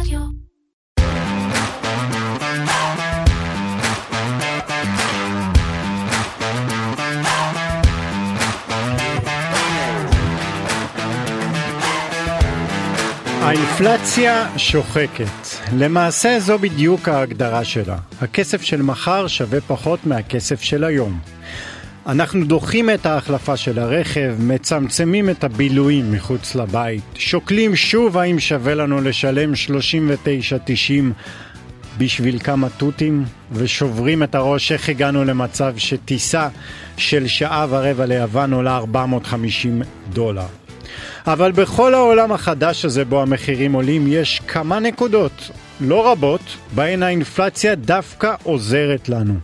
רדיו. האינפלציה שוחקת. למעשה זו בדיוק ההגדרה שלה. הכסף של מחר שווה פחות מהכסף של היום. אנחנו דוחים את ההחלפה של הרכב, מצמצמים את הבילויים מחוץ לבית, שוקלים שוב האם שווה לנו לשלם 39.90 בשביל כמה תותים, ושוברים את הראש איך הגענו למצב שטיסה של שעה ורבע ליוון עולה 450 דולר. אבל בכל העולם החדש הזה בו המחירים עולים יש כמה נקודות, לא רבות, בהן האינפלציה דווקא עוזרת לנו.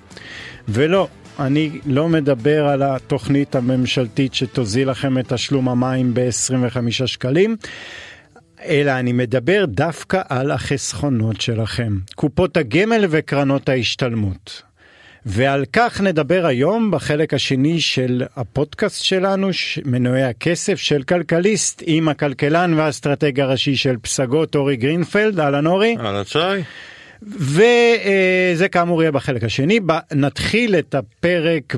ולא, אני לא מדבר על התוכנית הממשלתית שתוזיל לכם את תשלום המים ב-25 שקלים, אלא אני מדבר דווקא על החסכונות שלכם, קופות הגמל וקרנות ההשתלמות. ועל כך נדבר היום בחלק השני של הפודקאסט שלנו, מנועי הכסף של כלכליסט, עם הכלכלן והאסטרטג הראשי של פסגות, אורי גרינפלד. אהלן אורי. אהלן שי. וזה כאמור יהיה בחלק השני. נתחיל את הפרק,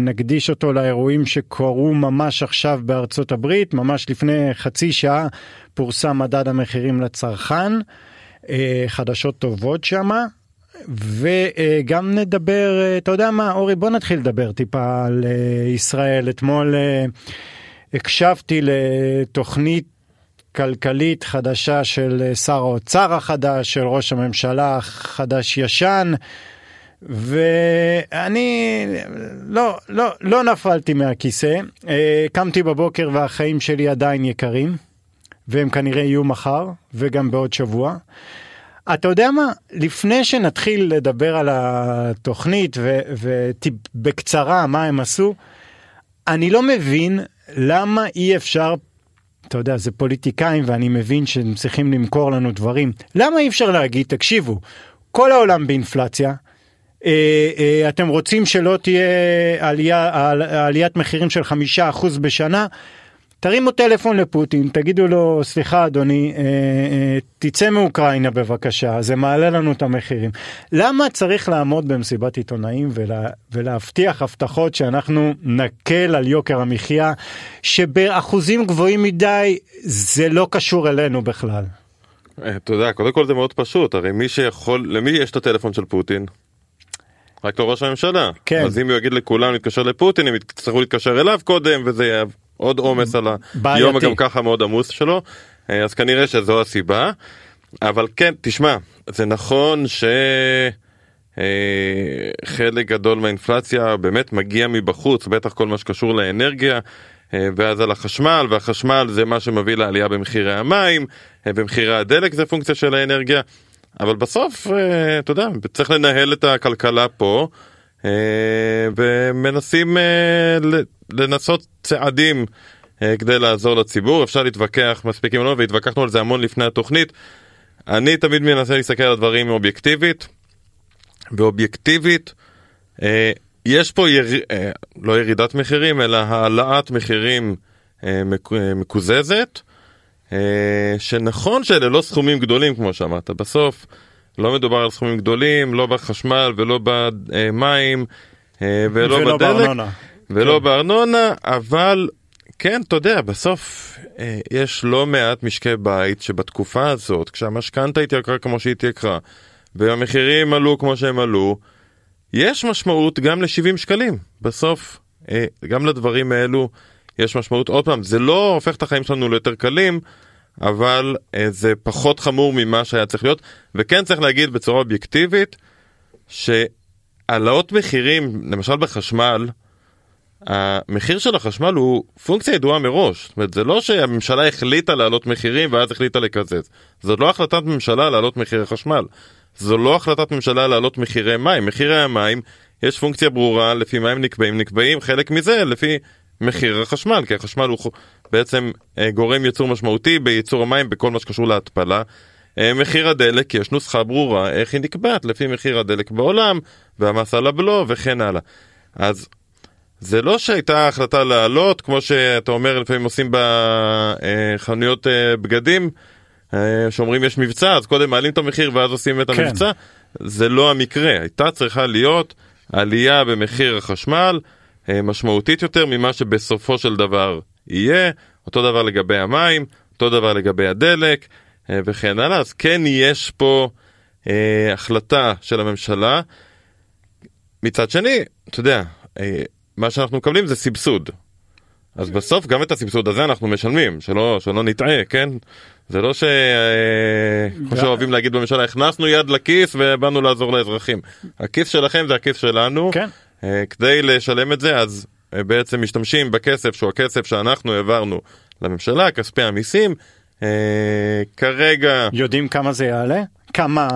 נקדיש אותו לאירועים שקרו ממש עכשיו בארצות הברית, ממש לפני חצי שעה פורסם מדד המחירים לצרכן, אה, חדשות טובות שמה. וגם נדבר, אתה יודע מה, אורי, בוא נתחיל לדבר טיפה על אה, ישראל. אתמול אה, הקשבתי לתוכנית כלכלית חדשה של אה, שר האוצר החדש, של ראש הממשלה החדש-ישן, ואני לא, לא, לא נפלתי מהכיסא. קמתי בבוקר והחיים שלי עדיין יקרים, והם כנראה יהיו מחר וגם בעוד שבוע. אתה יודע מה? לפני שנתחיל לדבר על התוכנית ובקצרה מה הם עשו, אני לא מבין למה אי אפשר, אתה יודע, זה פוליטיקאים ואני מבין שהם צריכים למכור לנו דברים. למה אי אפשר להגיד, תקשיבו, כל העולם באינפלציה, אה, אה, אתם רוצים שלא תהיה עלייה, עליית מחירים של חמישה אחוז בשנה? תרימו טלפון לפוטין, תגידו לו, סליחה אדוני, אה, אה, תצא מאוקראינה בבקשה, זה מעלה לנו את המחירים. למה צריך לעמוד במסיבת עיתונאים ולה, ולהבטיח הבטחות שאנחנו נקל על יוקר המחיה, שבאחוזים גבוהים מדי זה לא קשור אלינו בכלל? אתה יודע, קודם כל זה מאוד פשוט, הרי מי שיכול, למי יש את הטלפון של פוטין? רק לראש הממשלה. כן. אז אם הוא יגיד לכולם להתקשר לפוטין, הם יצטרכו להתקשר אליו קודם, וזה עוד עומס על היום גם ככה מאוד עמוס שלו, אה, אז כנראה שזו הסיבה. אבל כן, תשמע, זה נכון שחלק אה, גדול מהאינפלציה באמת מגיע מבחוץ, בטח כל מה שקשור לאנרגיה. אה, ואז על החשמל, והחשמל זה מה שמביא לעלייה במחירי המים, במחירי הדלק זה פונקציה של האנרגיה, אבל בסוף, אתה יודע, צריך לנהל את הכלכלה פה, ומנסים לנסות צעדים אה, כדי לעזור לציבור, אפשר להתווכח מספיק עם לא, והתווכחנו על זה המון לפני התוכנית. אני תמיד מנסה להסתכל על הדברים אובייקטיבית, ואובייקטיבית אה, יש פה יר... אה, לא ירידת מחירים, אלא העלאת מחירים מקוזזת, שנכון שאלה לא סכומים גדולים כמו שאמרת, בסוף לא מדובר על סכומים גדולים, לא בחשמל ולא במים ולא, ולא בדלק. בארנונה. ולא כן. בארנונה, אבל כן, אתה יודע, בסוף אה, יש לא מעט משקי בית שבתקופה הזאת, כשהמשכנתה התייקרה כמו שהיא התייקרה, והמחירים עלו כמו שהם עלו, יש משמעות גם ל-70 שקלים. בסוף, אה, גם לדברים האלו יש משמעות. עוד פעם, זה לא הופך את החיים שלנו ליותר קלים, אבל אה, זה פחות חמור ממה שהיה צריך להיות, וכן צריך להגיד בצורה אובייקטיבית, שהעלאות מחירים, למשל בחשמל, המחיר של החשמל הוא פונקציה ידועה מראש. זאת אומרת, זה לא שהממשלה החליטה להעלות מחירים ואז החליטה לקזז. זאת לא החלטת ממשלה להעלות מחירי חשמל. זו לא החלטת ממשלה להעלות מחירי מים. מחירי המים, יש פונקציה ברורה לפי מה הם נקבעים. נקבעים חלק מזה לפי מחיר החשמל, כי החשמל הוא בעצם אה, גורם ייצור משמעותי בייצור המים בכל מה שקשור להתפלה. אה, מחיר הדלק, יש נוסחה ברורה איך היא נקבעת לפי מחיר הדלק בעולם, והמס על הבלו וכן הלאה. אז זה לא שהייתה החלטה לעלות, כמו שאתה אומר, לפעמים עושים בחנויות אה, בגדים, שאומרים יש מבצע אז קודם מעלים את המחיר ואז עושים את כן. המבצע. זה לא המקרה, הייתה צריכה להיות עלייה במחיר החשמל משמעותית יותר ממה שבסופו של דבר יהיה, אותו דבר לגבי המים, אותו דבר לגבי הדלק וכן הלאה, אז כן יש פה אה, החלטה של הממשלה. מצד שני, אתה יודע, אה, מה שאנחנו מקבלים זה סבסוד. אז בסוף גם את הסבסוד הזה אנחנו משלמים, שלא, שלא נטעה, כן? זה לא ש... כמו שאוהבים להגיד בממשלה, הכנסנו יד לכיס ובאנו לעזור לאזרחים. הכיס שלכם זה הכיס שלנו. כן. כדי לשלם את זה, אז בעצם משתמשים בכסף שהוא הכסף שאנחנו העברנו לממשלה, כספי המיסים. כרגע... יודעים כמה זה יעלה? כמה,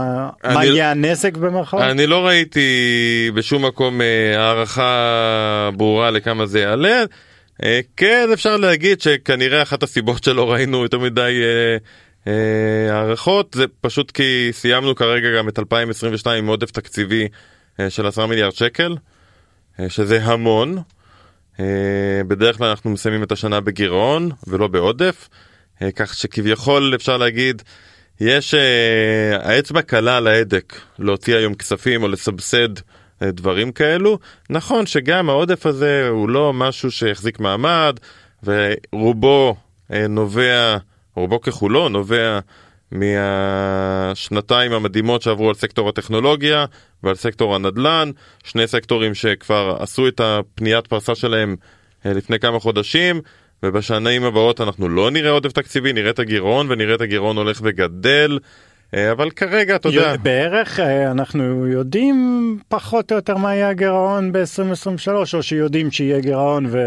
מה יהיה הנזק במרכאות? אני לא ראיתי בשום מקום אה, הערכה ברורה לכמה זה יעלה. אה, כן, אפשר להגיד שכנראה אחת הסיבות שלא ראינו יותר מדי אה, הערכות זה פשוט כי סיימנו כרגע גם את 2022 עם עודף תקציבי של 10 מיליארד שקל, שזה המון. בדרך כלל אנחנו מסיימים את השנה בגירעון ולא בעודף, כך שכביכול אפשר להגיד יש uh, האצבע קלה על ההדק להוציא היום כספים או לסבסד uh, דברים כאלו. נכון שגם העודף הזה הוא לא משהו שיחזיק מעמד ורובו uh, נובע, רובו ככולו נובע מהשנתיים המדהימות שעברו על סקטור הטכנולוגיה ועל סקטור הנדל"ן, שני סקטורים שכבר עשו את הפניית פרסה שלהם לפני כמה חודשים ובשנים הבאות אנחנו לא נראה עודף תקציבי, נראה את הגירעון ונראה את הגירעון הולך וגדל. אה, אבל כרגע אתה יודע בערך אה, אנחנו יודעים פחות או יותר מה יהיה הגירעון ב-2023 או שיודעים שיהיה גירעון ו...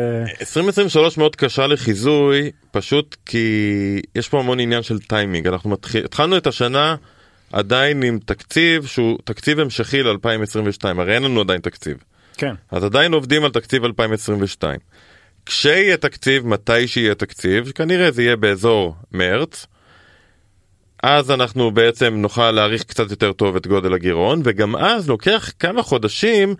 2023 מאוד קשה לחיזוי פשוט כי יש פה המון עניין של טיימינג אנחנו מתחיל התחלנו את השנה עדיין עם תקציב שהוא תקציב המשכי ל-2022 הרי אין לנו עדיין תקציב. כן. אז עדיין עובדים על תקציב 2022. כשיהיה תקציב, מתי שיהיה תקציב, כנראה זה יהיה באזור מרץ, אז אנחנו בעצם נוכל להעריך קצת יותר טוב את גודל הגירעון, וגם אז לוקח כמה חודשים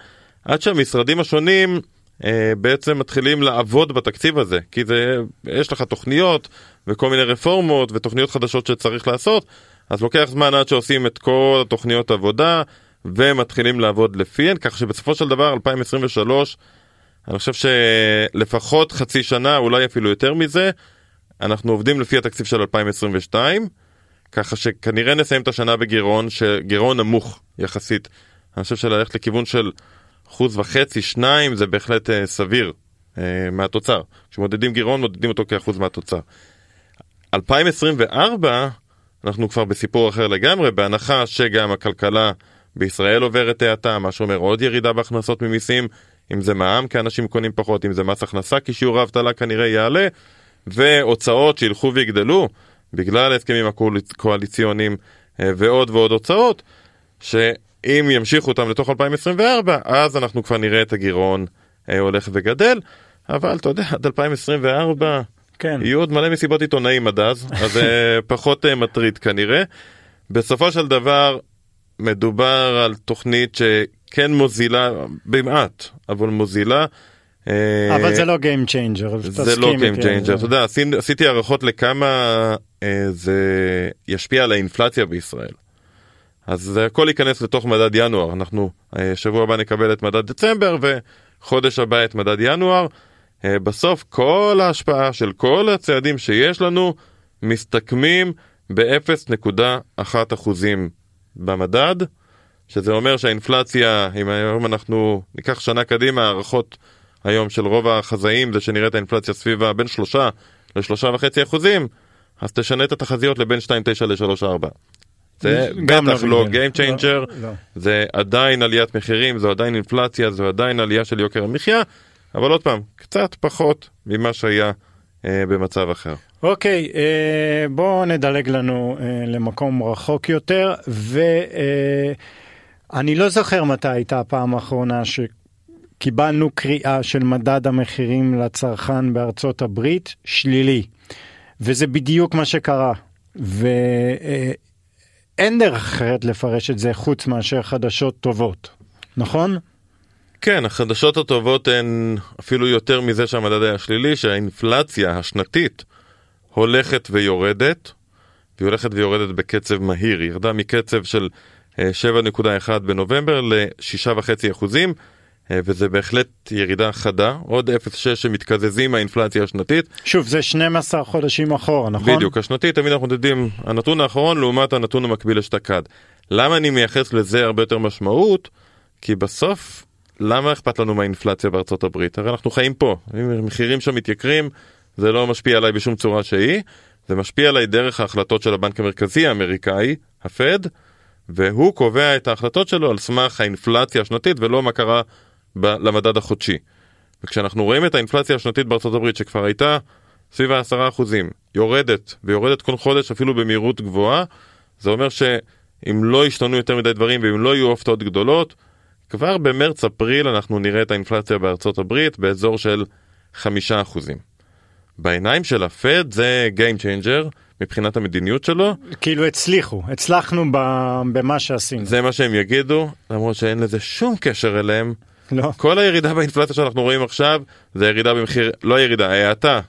עד שהמשרדים השונים אה, בעצם מתחילים לעבוד בתקציב הזה, כי זה, יש לך תוכניות וכל מיני רפורמות ותוכניות חדשות שצריך לעשות, אז לוקח זמן עד שעושים את כל התוכניות עבודה ומתחילים לעבוד לפיהן, כך שבסופו של דבר 2023 אני חושב שלפחות חצי שנה, אולי אפילו יותר מזה, אנחנו עובדים לפי התקציב של 2022, ככה שכנראה נסיים את השנה בגירעון, גירעון נמוך יחסית. אני חושב שללכת לכיוון של אחוז וחצי, שניים, זה בהחלט uh, סביר uh, מהתוצר. כשמודדים גירעון, מודדים אותו כאחוז מהתוצר. 2024, אנחנו כבר בסיפור אחר לגמרי, בהנחה שגם הכלכלה בישראל עוברת האטה, מה שאומר עוד ירידה בהכנסות ממיסים, אם זה מע"מ כי אנשים קונים פחות, אם זה מס הכנסה כי שיעור האבטלה כנראה יעלה, והוצאות שילכו ויגדלו בגלל ההסכמים הקואליציוניים אה, ועוד ועוד הוצאות, שאם ימשיכו אותם לתוך 2024, אז אנחנו כבר נראה את הגירעון אה, הולך וגדל, אבל אתה יודע, עד 2024 כן. יהיו עוד מלא מסיבות עיתונאים עד אז, אז זה אה, פחות מטריד כנראה. בסופו של דבר מדובר על תוכנית ש... כן מוזילה במעט, אבל מוזילה. אה, אבל זה לא Game Changer, זה לא Game Changer, אתה יודע, עשיתי הערכות לכמה אה, זה ישפיע על האינפלציה בישראל. אז זה הכל ייכנס לתוך מדד ינואר, אנחנו אה, שבוע הבא נקבל את מדד דצמבר וחודש הבא את מדד ינואר. בסוף כל ההשפעה של כל הצעדים שיש לנו מסתכמים ב-0.1% במדד. שזה אומר שהאינפלציה, אם היום אנחנו ניקח שנה קדימה, הערכות היום של רוב החזאים זה שנראה את האינפלציה סביבה בין שלושה לשלושה וחצי אחוזים, אז תשנה את התחזיות לבין 2.9 ל-3.4. זה בטח לא Game Changer, לא, לא. זה עדיין עליית מחירים, זו עדיין אינפלציה, זו עדיין עלייה של יוקר המחיה, אבל עוד פעם, קצת פחות ממה שהיה אה, במצב אחר. אוקיי, אה, בואו נדלג לנו אה, למקום רחוק יותר, ו... אה, אני לא זוכר מתי הייתה הפעם האחרונה שקיבלנו קריאה של מדד המחירים לצרכן בארצות הברית שלילי. וזה בדיוק מה שקרה. ואין דרך אחרת לפרש את זה חוץ מאשר חדשות טובות, נכון? כן, החדשות הטובות הן אפילו יותר מזה שהמדד היה שלילי, שהאינפלציה השנתית הולכת ויורדת, והיא הולכת ויורדת בקצב מהיר, היא ירדה מקצב של 7.1 בנובמבר ל-6.5 אחוזים. אה, וזה בהחלט ירידה חדה, עוד 0.6 שמתקזזים מהאינפלציה השנתית. שוב, זה 12 חודשים אחורה, נכון? בדיוק, השנתית תמיד אנחנו יודעים, הנתון האחרון לעומת הנתון המקביל אשתקד. למה אני מייחס לזה הרבה יותר משמעות? כי בסוף, למה אכפת לנו מהאינפלציה בארצות הברית? הרי אנחנו חיים פה, אם מחירים שם מתייקרים, זה לא משפיע עליי בשום צורה שהיא, זה משפיע עליי דרך ההחלטות של הבנק המרכזי האמריקאי, הפד, והוא קובע את ההחלטות שלו על סמך האינפלציה השנתית ולא מה קרה ב- למדד החודשי. וכשאנחנו רואים את האינפלציה השנתית בארצות הברית שכבר הייתה סביב ה-10%, יורדת ויורדת כל חודש אפילו במהירות גבוהה, זה אומר שאם לא ישתנו יותר מדי דברים ואם לא יהיו הפתעות גדולות, כבר במרץ-אפריל אנחנו נראה את האינפלציה בארצות הברית באזור של 5%. בעיניים של הפד זה Game Changer מבחינת המדיניות שלו. כאילו הצליחו, הצלחנו במה שעשינו. זה מה שהם יגידו, למרות שאין לזה שום קשר אליהם. לא. כל הירידה באינפלציה שאנחנו רואים עכשיו זה ירידה במחיר, לא ירידה, ההאטה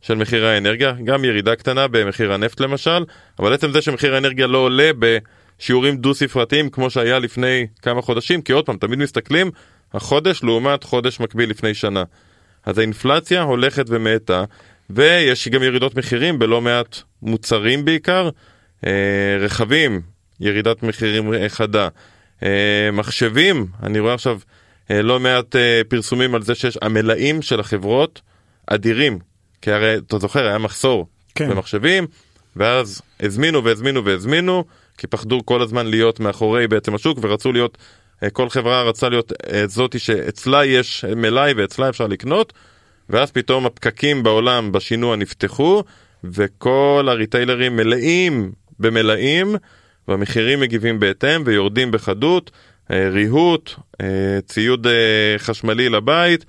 של מחיר האנרגיה, גם ירידה קטנה במחיר הנפט למשל, אבל עצם זה שמחיר האנרגיה לא עולה בשיעורים דו ספרתיים כמו שהיה לפני כמה חודשים, כי עוד פעם, תמיד מסתכלים החודש לעומת חודש מקביל לפני שנה. אז האינפלציה הולכת ומאטה, ויש גם ירידות מחירים בלא מעט מוצרים בעיקר, אה, רכבים, ירידת מחירים חדה, אה, מחשבים, אני רואה עכשיו אה, לא מעט פרסומים על זה שיש המלאים של החברות אדירים, כי הרי אתה זוכר היה מחסור כן. במחשבים, ואז הזמינו והזמינו והזמינו, כי פחדו כל הזמן להיות מאחורי בעצם השוק ורצו להיות, כל חברה רצה להיות זאתי שאצלה יש מלאי ואצלה אפשר לקנות, ואז פתאום הפקקים בעולם בשינוע נפתחו, וכל הריטיילרים מלאים במלאים, והמחירים מגיבים בהתאם ויורדים בחדות. אה, ריהוט, אה, ציוד אה, חשמלי לבית,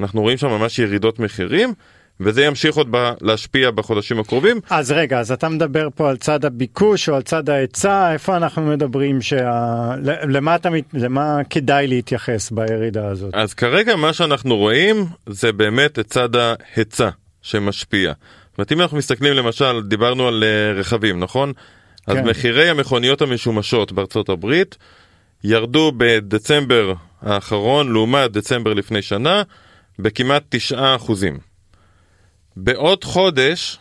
אנחנו רואים שם ממש ירידות מחירים. וזה ימשיך עוד ב- להשפיע בחודשים הקרובים. אז רגע, אז אתה מדבר פה על צד הביקוש או על צד ההיצע, איפה אנחנו מדברים, שה... למה, אתה... למה כדאי להתייחס בירידה הזאת? אז כרגע מה שאנחנו רואים זה באמת את צד ההיצע שמשפיע. זאת אומרת, אם אנחנו מסתכלים למשל, דיברנו על רכבים, נכון? כן. אז מחירי המכוניות המשומשות בארצות הברית ירדו בדצמבר האחרון לעומת דצמבר לפני שנה בכמעט 9%. בעוד חודש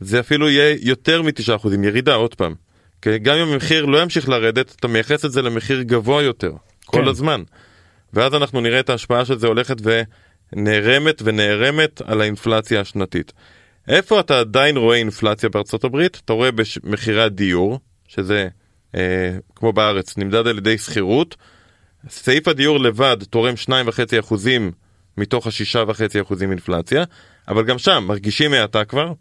זה אפילו יהיה יותר מ-9%, ירידה עוד פעם. כי גם אם המחיר לא ימשיך לרדת, אתה מייחס את זה למחיר גבוה יותר, כל כן. הזמן. ואז אנחנו נראה את ההשפעה של זה הולכת ונערמת ונערמת על האינפלציה השנתית. איפה אתה עדיין רואה אינפלציה בארצות הברית? אתה רואה במחירי הדיור, שזה אה, כמו בארץ, נמדד על ידי שכירות. סעיף הדיור לבד תורם 2.5% מתוך ה-6.5% אינפלציה, אבל גם שם מרגישים האטה כבר,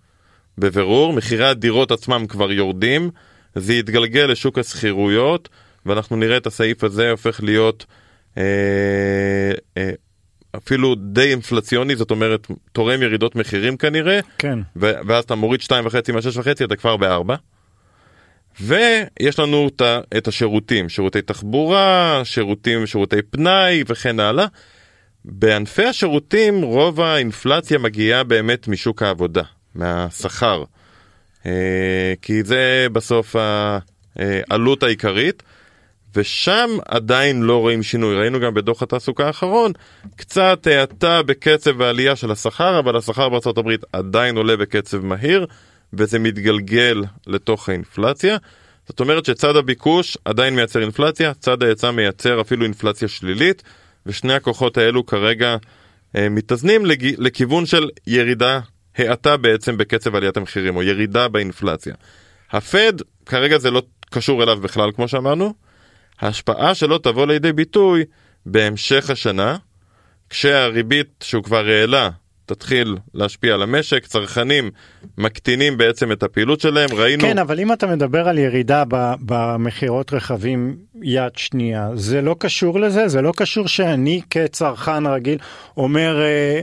בבירור, מחירי הדירות עצמם כבר יורדים, זה יתגלגל לשוק השכירויות, ואנחנו נראה את הסעיף הזה הופך להיות אה, אה, אפילו די אינפלציוני, זאת אומרת, תורם ירידות מחירים כנראה, כן. ואז אתה מוריד 2.5 מה-6.5, אתה כבר ב-4. ויש לנו את השירותים, שירותי תחבורה, שירותים, שירותי פנאי וכן הלאה. בענפי השירותים רוב האינפלציה מגיעה באמת משוק העבודה, מהשכר. אה, כי זה בסוף העלות העיקרית, ושם עדיין לא רואים שינוי. ראינו גם בדוח התעסוקה האחרון, קצת האטה בקצב העלייה של השכר, אבל השכר בארה"ב עדיין עולה בקצב מהיר. וזה מתגלגל לתוך האינפלציה. זאת אומרת שצד הביקוש עדיין מייצר אינפלציה, צד ההיצע מייצר אפילו אינפלציה שלילית, ושני הכוחות האלו כרגע אה, מתאזנים לג... לכיוון של ירידה, האטה בעצם בקצב עליית המחירים, או ירידה באינפלציה. הפד, כרגע זה לא קשור אליו בכלל, כמו שאמרנו. ההשפעה שלו תבוא לידי ביטוי בהמשך השנה, כשהריבית שהוא כבר העלה תתחיל להשפיע על המשק, צרכנים מקטינים בעצם את הפעילות שלהם, ראינו... כן, אבל אם אתה מדבר על ירידה במכירות רכבים יד שנייה, זה לא קשור לזה? זה לא קשור שאני כצרכן רגיל אומר... אה,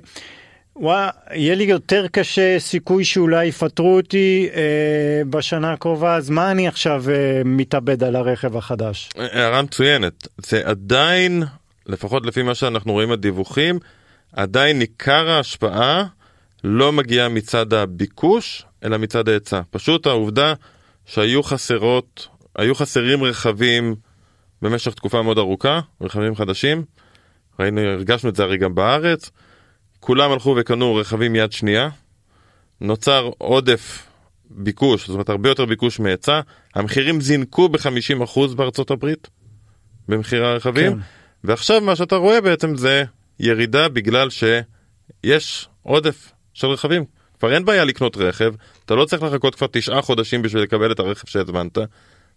וואה, יהיה לי יותר קשה, סיכוי שאולי יפטרו אותי אה, בשנה הקרובה, אז מה אני עכשיו אה, מתאבד על הרכב החדש? הערה מצוינת, זה עדיין, לפחות לפי מה שאנחנו רואים בדיווחים, עדיין עיקר ההשפעה לא מגיעה מצד הביקוש, אלא מצד ההיצע. פשוט העובדה שהיו חסרות, היו חסרים רכבים במשך תקופה מאוד ארוכה, רכבים חדשים. ראינו, הרגשנו את זה הרי גם בארץ. כולם הלכו וקנו רכבים יד שנייה. נוצר עודף ביקוש, זאת אומרת הרבה יותר ביקוש מהיצע. המחירים זינקו ב-50% בארצות הברית במחירי הרכבים. כן. ועכשיו מה שאתה רואה בעצם זה ירידה בגלל שיש עודף של רכבים. כבר אין בעיה לקנות רכב, אתה לא צריך לחכות כבר תשעה חודשים בשביל לקבל את הרכב שהזמנת,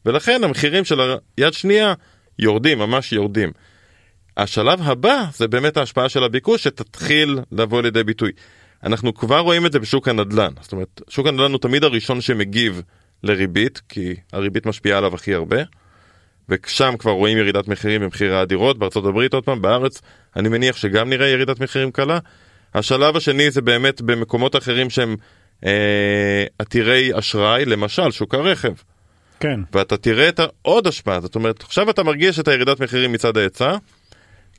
ולכן המחירים של היד שנייה יורדים, ממש יורדים. השלב הבא זה באמת ההשפעה של הביקוש שתתחיל לבוא לידי ביטוי. אנחנו כבר רואים את זה בשוק הנדל"ן, זאת אומרת, שוק הנדל"ן הוא תמיד הראשון שמגיב לריבית, כי הריבית משפיעה עליו הכי הרבה, ושם כבר רואים ירידת מחירים במחירי הדירות, בארצות הברית עוד פעם, בארץ, אני מניח שגם נראה ירידת מחירים קלה. השלב השני זה באמת במקומות אחרים שהם אה, עתירי אשראי, למשל שוק הרכב. כן. ואתה תראה את העוד השפעה, זאת אומרת, עכשיו אתה מרגיש את הירידת מחירים מצד ההיצע,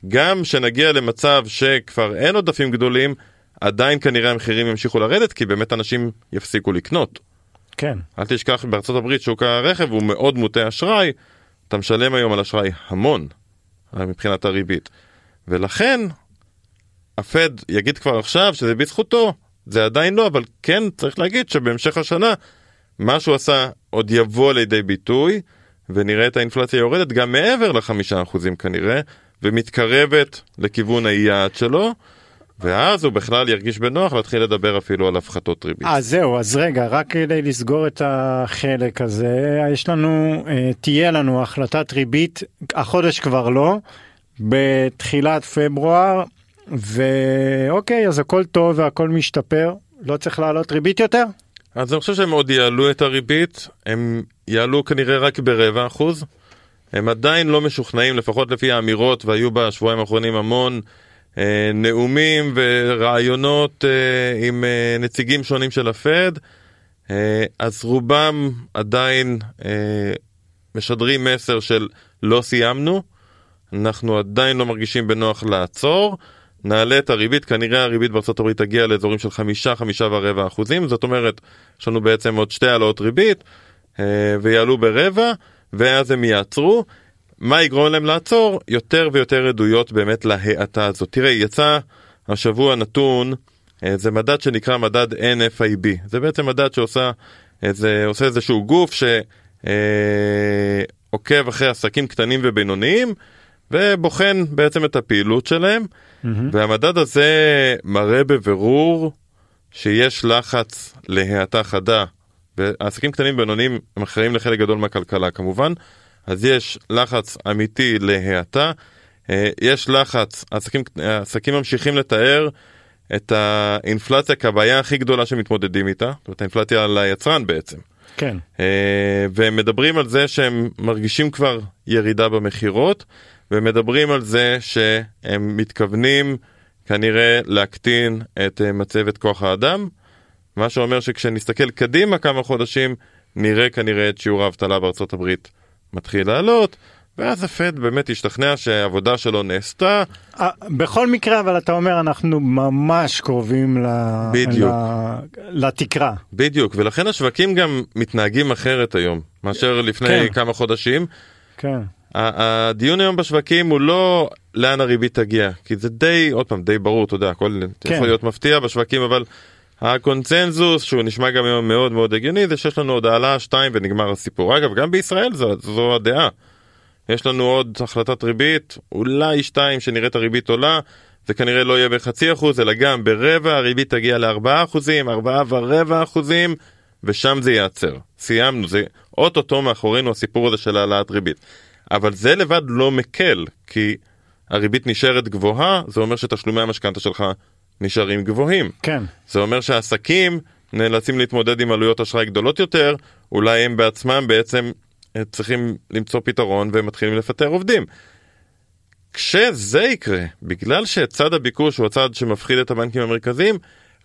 גם שנגיע למצב שכבר אין עודפים גדולים, עדיין כנראה המחירים ימשיכו לרדת, כי באמת אנשים יפסיקו לקנות. כן. אל תשכח, בארצות הברית שוק הרכב הוא מאוד מוטה אשראי, אתה משלם היום על אשראי המון מבחינת הריבית. ולכן, הפד יגיד כבר עכשיו שזה בזכותו, זה עדיין לא, אבל כן צריך להגיד שבהמשך השנה מה שהוא עשה עוד יבוא לידי ביטוי, ונראה את האינפלציה יורדת גם מעבר לחמישה אחוזים כנראה, ומתקרבת לכיוון היעד שלו. ואז הוא בכלל ירגיש בנוח להתחיל לדבר אפילו על הפחתות ריבית. אה זהו, אז רגע, רק כדי לסגור את החלק הזה, יש לנו, אה, תהיה לנו החלטת ריבית, החודש כבר לא, בתחילת פברואר, ואוקיי, אז הכל טוב והכל משתפר, לא צריך לעלות ריבית יותר? אז אני חושב שהם עוד יעלו את הריבית, הם יעלו כנראה רק ברבע אחוז. הם עדיין לא משוכנעים, לפחות לפי האמירות, והיו בשבועיים האחרונים המון נאומים ורעיונות אה, עם אה, נציגים שונים של הפד, אה, אז רובם עדיין אה, משדרים מסר של לא סיימנו, אנחנו עדיין לא מרגישים בנוח לעצור. נעלה את הריבית, כנראה הריבית הברית תגיע לאזורים של חמישה, חמישה ורבע אחוזים, זאת אומרת, יש לנו בעצם עוד שתי העלאות ריבית, אה, ויעלו ברבע, ואז הם יעצרו. מה יגרום להם לעצור? יותר ויותר עדויות באמת להאטה הזאת. תראה, יצא השבוע נתון, אה, זה מדד שנקרא מדד NFIB, זה בעצם מדד שעושה איזה, עושה איזשהו גוף שעוקב אה, אחרי עסקים קטנים ובינוניים, ובוחן בעצם את הפעילות שלהם, mm-hmm. והמדד הזה מראה בבירור שיש לחץ להאטה חדה, ועסקים קטנים ובינוניים הם אחראים לחלק גדול מהכלכלה כמובן, אז יש לחץ אמיתי להאטה, אה, יש לחץ, עסקים, עסקים ממשיכים לתאר את האינפלציה כבעיה הכי גדולה שמתמודדים איתה, זאת אומרת האינפלציה על היצרן בעצם. כן. אה, והם מדברים על זה שהם מרגישים כבר ירידה במכירות, ומדברים על זה שהם מתכוונים כנראה להקטין את אה, מצבת כוח האדם, מה שאומר שכשנסתכל קדימה כמה חודשים, נראה כנראה את שיעור האבטלה בארצות הברית מתחיל לעלות, ואז הפד באמת השתכנע שהעבודה שלו נעשתה. בכל מקרה, אבל אתה אומר, אנחנו ממש קרובים ל... בדיוק. ל... לתקרה. בדיוק, ולכן השווקים גם מתנהגים אחרת היום, מאשר לפני כן. כמה חודשים. כן. הדיון היום בשווקים הוא לא לאן הריבית תגיע, כי זה די, עוד פעם, די ברור, אתה יודע, הכל כן. יכול להיות מפתיע בשווקים, אבל הקונצנזוס, שהוא נשמע גם היום מאוד מאוד הגיוני, זה שיש לנו עוד העלאה 2 ונגמר הסיפור. אגב, גם בישראל זו, זו הדעה. יש לנו עוד החלטת ריבית, אולי 2 שנראית הריבית עולה, זה כנראה לא יהיה בחצי אחוז, אלא גם ברבע, הריבית תגיע ל-4 אחוזים, 4 ורבע אחוזים, ושם זה ייעצר. סיימנו, זה אוטוטו מאחורינו הסיפור הזה של העלאת ריבית. אבל זה לבד לא מקל, כי הריבית נשארת גבוהה, זה אומר שתשלומי המשכנתה שלך נשארים גבוהים. כן. זה אומר שהעסקים נאלצים להתמודד עם עלויות אשראי גדולות יותר, אולי הם בעצמם בעצם אה, צריכים למצוא פתרון והם מתחילים לפטר עובדים. כשזה יקרה, בגלל שצד הביקוש הוא הצד שמפחיד את הבנקים המרכזיים,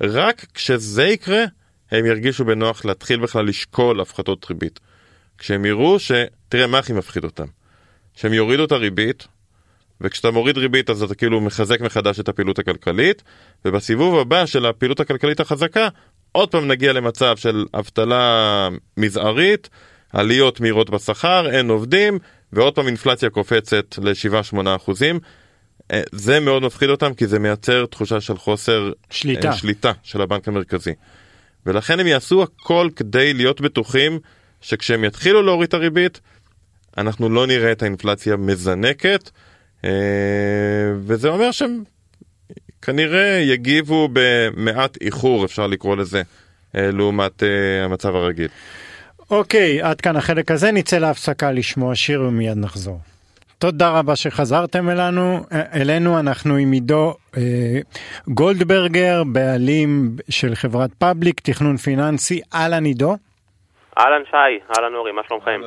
רק כשזה יקרה, הם ירגישו בנוח להתחיל בכלל לשקול הפחתות ריבית. כשהם יראו ש... תראה מה הכי מפחיד אותם. שהם יורידו את הריבית, וכשאתה מוריד ריבית אז אתה כאילו מחזק מחדש את הפעילות הכלכלית, ובסיבוב הבא של הפעילות הכלכלית החזקה, עוד פעם נגיע למצב של אבטלה מזערית, עליות מהירות בשכר, אין עובדים, ועוד פעם אינפלציה קופצת ל-7-8 אחוזים. אה, זה מאוד מפחיד אותם כי זה מייצר תחושה של חוסר שליטה, שליטה של הבנק המרכזי. ולכן הם יעשו הכל כדי להיות בטוחים שכשהם יתחילו להוריד את הריבית, אנחנו לא נראה את האינפלציה מזנקת, וזה אומר שהם כנראה יגיבו במעט איחור, אפשר לקרוא לזה, אה, לעומת אה, המצב הרגיל. אוקיי, עד כאן החלק הזה, נצא להפסקה לשמוע שיר ומיד נחזור. תודה רבה שחזרתם אלינו, אה, אלינו, אנחנו עם עידו אה, גולדברגר, בעלים של חברת פאבליק, תכנון פיננסי, אהלן עידו. אהלן שי, אהלן אורי, מה שלומכם?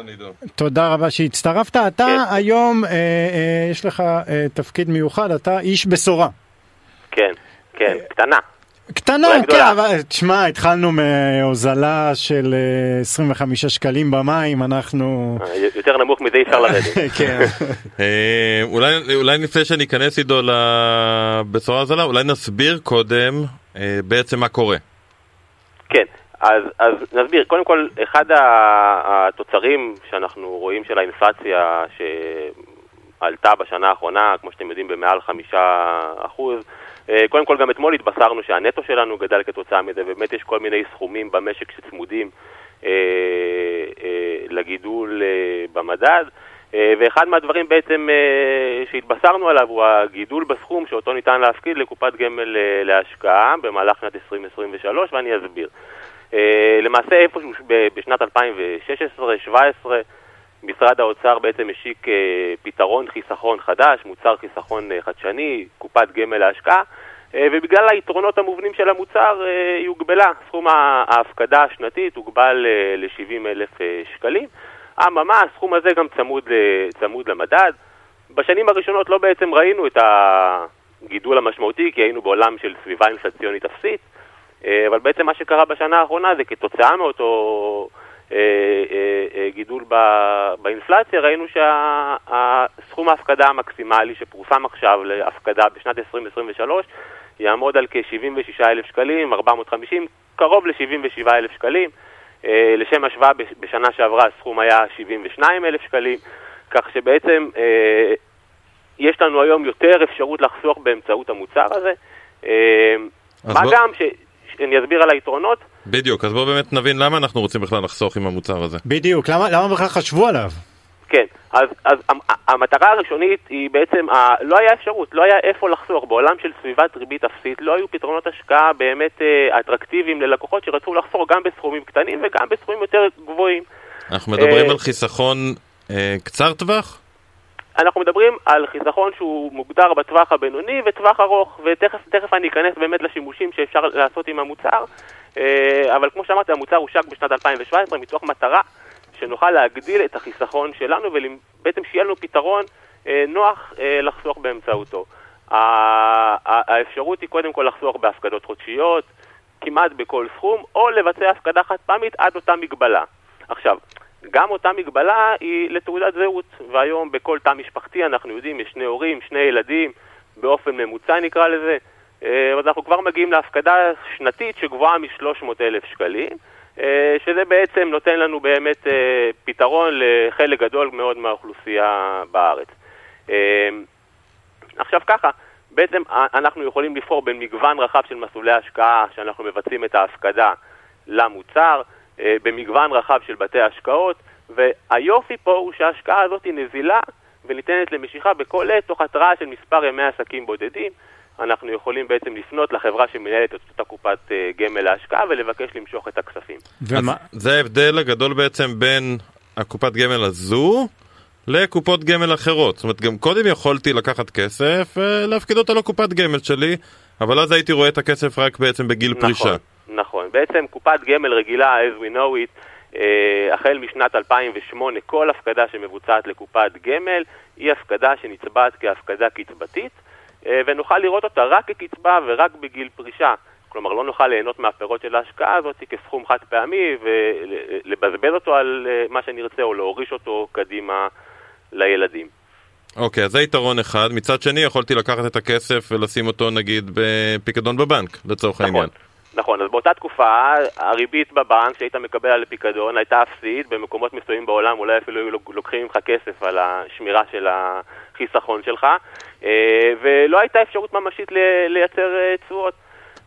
תודה רבה שהצטרפת. אתה כן. היום, אה, אה, יש לך אה, תפקיד מיוחד, אתה איש בשורה. כן, כן, קטנה. קטנה, כן, אבל תשמע, התחלנו מהוזלה של 25 אה, שקלים במים, אנחנו... אה, יותר נמוך מזה אי אפשר לרדת. כן. אה, אולי לפני שניכנס איתו לבשורה הזולה, אולי נסביר קודם בעצם מה קורה. כן, אז, אז נסביר. קודם כל, אחד התוצרים שאנחנו רואים של האינפלציה שעלתה בשנה האחרונה, כמו שאתם יודעים, במעל חמישה אחוז, אה, קודם כל גם אתמול התבשרנו שהנטו שלנו גדל כתוצאה מזה, ובאמת יש כל מיני סכומים במשק שצמודים אה, אה, לגידול אה, במדד. אה, ואחד מהדברים בעצם אה, שהתבשרנו עליו הוא הגידול בסכום שאותו ניתן להפקיד לקופת גמל להשקעה במהלך שנת 2023, ואני אסביר. אה, למעשה איפשהו בשנת 2016-2017 משרד האוצר בעצם השיק אה, פתרון חיסכון חדש, מוצר חיסכון אה, חדשני, קופת גמל להשקעה, ובגלל היתרונות המובנים של המוצר היא הוגבלה. סכום ההפקדה השנתית הוגבל ל-70 אלף שקלים. אממה, הסכום הזה גם צמוד, צמוד למדד. בשנים הראשונות לא בעצם ראינו את הגידול המשמעותי, כי היינו בעולם של סביבה אינפלציונית אפסית, אבל בעצם מה שקרה בשנה האחרונה זה כתוצאה מאותו... אה, אה, אה, גידול באינפלציה, ראינו שהסכום ההפקדה המקסימלי שפורסם עכשיו להפקדה בשנת 2023 יעמוד על כ-76,000 שקלים, 450, קרוב ל-77,000 שקלים. לשם השוואה, בשנה שעברה הסכום היה 72,000 שקלים, כך שבעצם יש לנו היום יותר אפשרות לחסוך באמצעות המוצר הזה. מה בוא... גם, שאני אסביר על היתרונות, בדיוק, אז בואו באמת נבין למה אנחנו רוצים בכלל לחסוך עם המוצר הזה. בדיוק, למה, למה בכלל חשבו עליו? כן, אז, אז המטרה הראשונית היא בעצם, ה, לא היה אפשרות, לא היה איפה לחסוך. בעולם של סביבת ריבית אפסית לא היו פתרונות השקעה באמת אה, אטרקטיביים ללקוחות שרצו לחסוך גם בסכומים קטנים וגם בסכומים יותר גבוהים. אנחנו מדברים אה, על חיסכון אה, קצר טווח? אנחנו מדברים על חיסכון שהוא מוגדר בטווח הבינוני וטווח ארוך, ותכף אני אכנס באמת לשימושים שאפשר לעשות עם המוצר. אה, אבל כמו שאמרתי, המוצר הושק בשנת 2017 מתוך מטרה שנוכל להגדיל את החיסכון שלנו ובעצם שיהיה לנו פתרון אה, נוח אה, לחסוך באמצעותו. האפשרות היא קודם כל לחסוך בהפקדות חודשיות, כמעט בכל סכום, או לבצע הפקדה חד פעמית עד אותה מגבלה. עכשיו, גם אותה מגבלה היא לתעודת זהות, והיום בכל תא משפחתי אנחנו יודעים, יש שני הורים, שני ילדים, באופן ממוצע נקרא לזה, אה, אז אנחנו כבר מגיעים להפקדה שנתית שגבוהה מ-300,000 שקלים, אה, שזה בעצם נותן לנו באמת אה, פתרון לחלק גדול מאוד מהאוכלוסייה בארץ. עכשיו ככה, בעצם אנחנו יכולים לבחור בין מגוון רחב של מסלולי השקעה שאנחנו מבצעים את ההפקדה למוצר, במגוון רחב של בתי השקעות, והיופי פה הוא שההשקעה הזאת היא נזילה וניתנת למשיכה בכל עת תוך התראה של מספר ימי עסקים בודדים. אנחנו יכולים בעצם לפנות לחברה שמנהלת את אותה קופת אה, גמל להשקעה ולבקש למשוך את הכספים. ומה? זה ההבדל הגדול בעצם בין הקופת גמל הזו לקופות גמל אחרות. זאת אומרת, גם קודם יכולתי לקחת כסף ולהפקיד אותו לקופת גמל שלי, אבל אז הייתי רואה את הכסף רק בעצם בגיל נכון, פרישה. נכון, בעצם קופת גמל רגילה, as we know it, אה, החל משנת 2008, כל הפקדה שמבוצעת לקופת גמל היא הפקדה שנצבעת כהפקדה קצבתית. אה, ונוכל לראות אותה רק כקצבה ורק בגיל פרישה. כלומר, לא נוכל ליהנות מהפירות של ההשקעה הזאת כסכום חד פעמי ולבזבז אותו על אה, מה שנרצה או להוריש אותו קדימה לילדים. אוקיי, okay, אז זה יתרון אחד. מצד שני, יכולתי לקחת את הכסף ולשים אותו נגיד בפיקדון בבנק, לצורך נכון, העניין. נכון, אז באותה תקופה הריבית בבנק שהיית מקבל על פיקדון הייתה אפסית, במקומות מסוימים בעולם אולי אפילו היו לוקחים ממך כסף על השמירה של החיסכון שלך, אה, ולא הייתה אפשרות ממשית לייצר אה, תשואות.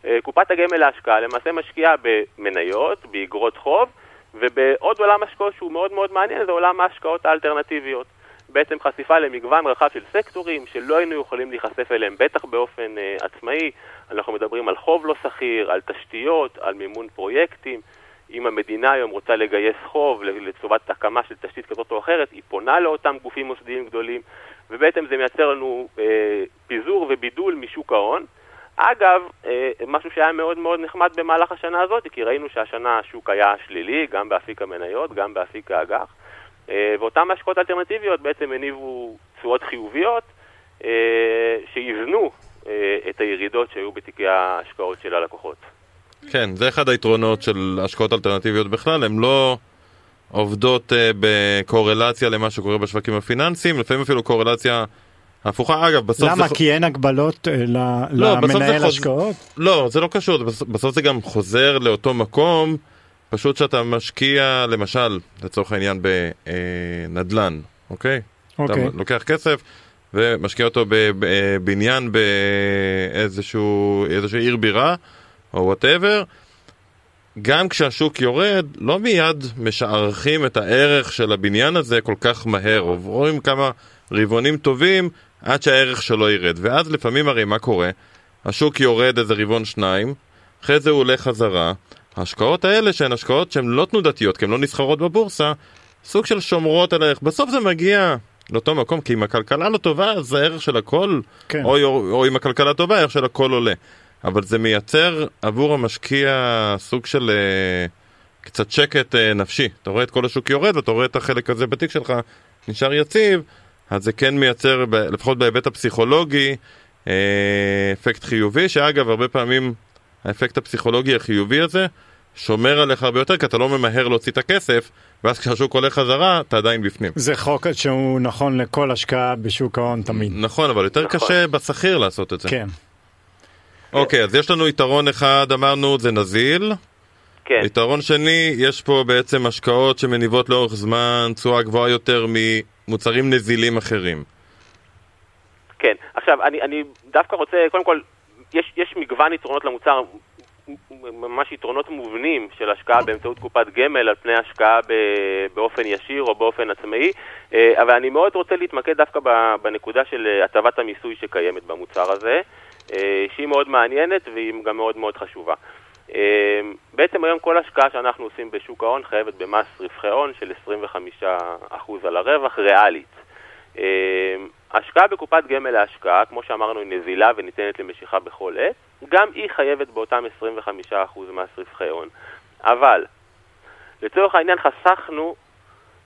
אה, קופת הגמל להשקעה למעשה משקיעה במניות, באגרות חוב, ובעוד עולם השקעות שהוא מאוד מאוד מעניין זה עולם ההשקעות האלטרנטיביות. בעצם חשיפה למגוון רחב של סקטורים שלא היינו יכולים להיחשף אליהם, בטח באופן uh, עצמאי. אנחנו מדברים על חוב לא שכיר, על תשתיות, על מימון פרויקטים. אם המדינה היום רוצה לגייס חוב לטובת הקמה של תשתית כזאת או אחרת, היא פונה לאותם גופים מוסדיים גדולים, ובעצם זה מייצר לנו uh, פיזור ובידול משוק ההון. אגב, uh, משהו שהיה מאוד מאוד נחמד במהלך השנה הזאת, כי ראינו שהשנה השוק היה שלילי, גם באפיק המניות, גם באפיק האג"ח. אה, ואותן השקעות אלטרנטיביות בעצם הניבו תשואות חיוביות אה, שאיזנו אה, את הירידות שהיו בתיקי ההשקעות של הלקוחות. כן, זה אחד היתרונות של השקעות אלטרנטיביות בכלל, הן לא עובדות בקורלציה למה שקורה בשווקים הפיננסיים, לפעמים אפילו קורלציה הפוכה. אגב, בסוף למה? זה... כי אין הגבלות לא, למנהל חוז... השקעות? לא, זה לא קשור, בסוף זה גם חוזר לאותו מקום. פשוט שאתה משקיע, למשל, לצורך העניין בנדל"ן, אוקיי? אוקיי. אתה לוקח כסף ומשקיע אותו בבניין באיזשהו עיר בירה, או whatever. גם כשהשוק יורד, לא מיד משערכים את הערך של הבניין הזה כל כך מהר, עוברים כמה רבעונים טובים עד שהערך שלו ירד. ואז לפעמים הרי מה קורה? השוק יורד איזה רבעון שניים, אחרי זה הוא עולה חזרה, ההשקעות האלה שהן השקעות שהן לא תנודתיות, כי הן לא נסחרות בבורסה, סוג של שומרות על הערך. בסוף זה מגיע לאותו מקום, כי אם הכלכלה לא טובה, אז הערך של הכל, כן. או, או, או אם הכלכלה טובה, הערך של הכל עולה. אבל זה מייצר עבור המשקיע סוג של אה, קצת שקט אה, נפשי. אתה רואה את כל השוק יורד, ואתה רואה את החלק הזה בתיק שלך נשאר יציב, אז זה כן מייצר, לפחות בהיבט הפסיכולוגי, אה, אפקט חיובי, שאגב, הרבה פעמים האפקט הפסיכולוגי החיובי הזה שומר עליך הרבה יותר, כי אתה לא ממהר להוציא את הכסף, ואז כשהשוק עולה חזרה, אתה עדיין בפנים. זה חוק שהוא נכון לכל השקעה בשוק ההון תמיד. נכון, אבל יותר נכון. קשה בשכיר לעשות את זה. כן. אוקיי, אז יש לנו יתרון אחד, אמרנו, זה נזיל. כן. יתרון שני, יש פה בעצם השקעות שמניבות לאורך זמן תשואה גבוהה יותר ממוצרים נזילים אחרים. כן, עכשיו, אני, אני דווקא רוצה, קודם כל, יש, יש מגוון יתרונות למוצר, ממש יתרונות מובנים של השקעה באמצעות קופת גמל על פני השקעה באופן ישיר או באופן עצמאי, אה, אבל אני מאוד רוצה להתמקד דווקא בנקודה של הטבת המיסוי שקיימת במוצר הזה, אה, שהיא מאוד מעניינת והיא גם מאוד מאוד חשובה. אה, בעצם היום כל השקעה שאנחנו עושים בשוק ההון חייבת במס רווחי הון של 25% על הרווח ריאלית. השקעה בקופת גמל להשקעה, כמו שאמרנו, היא נזילה וניתנת למשיכה בכל עת, גם היא חייבת באותם 25% מס רווחי הון. אבל, לצורך העניין חסכנו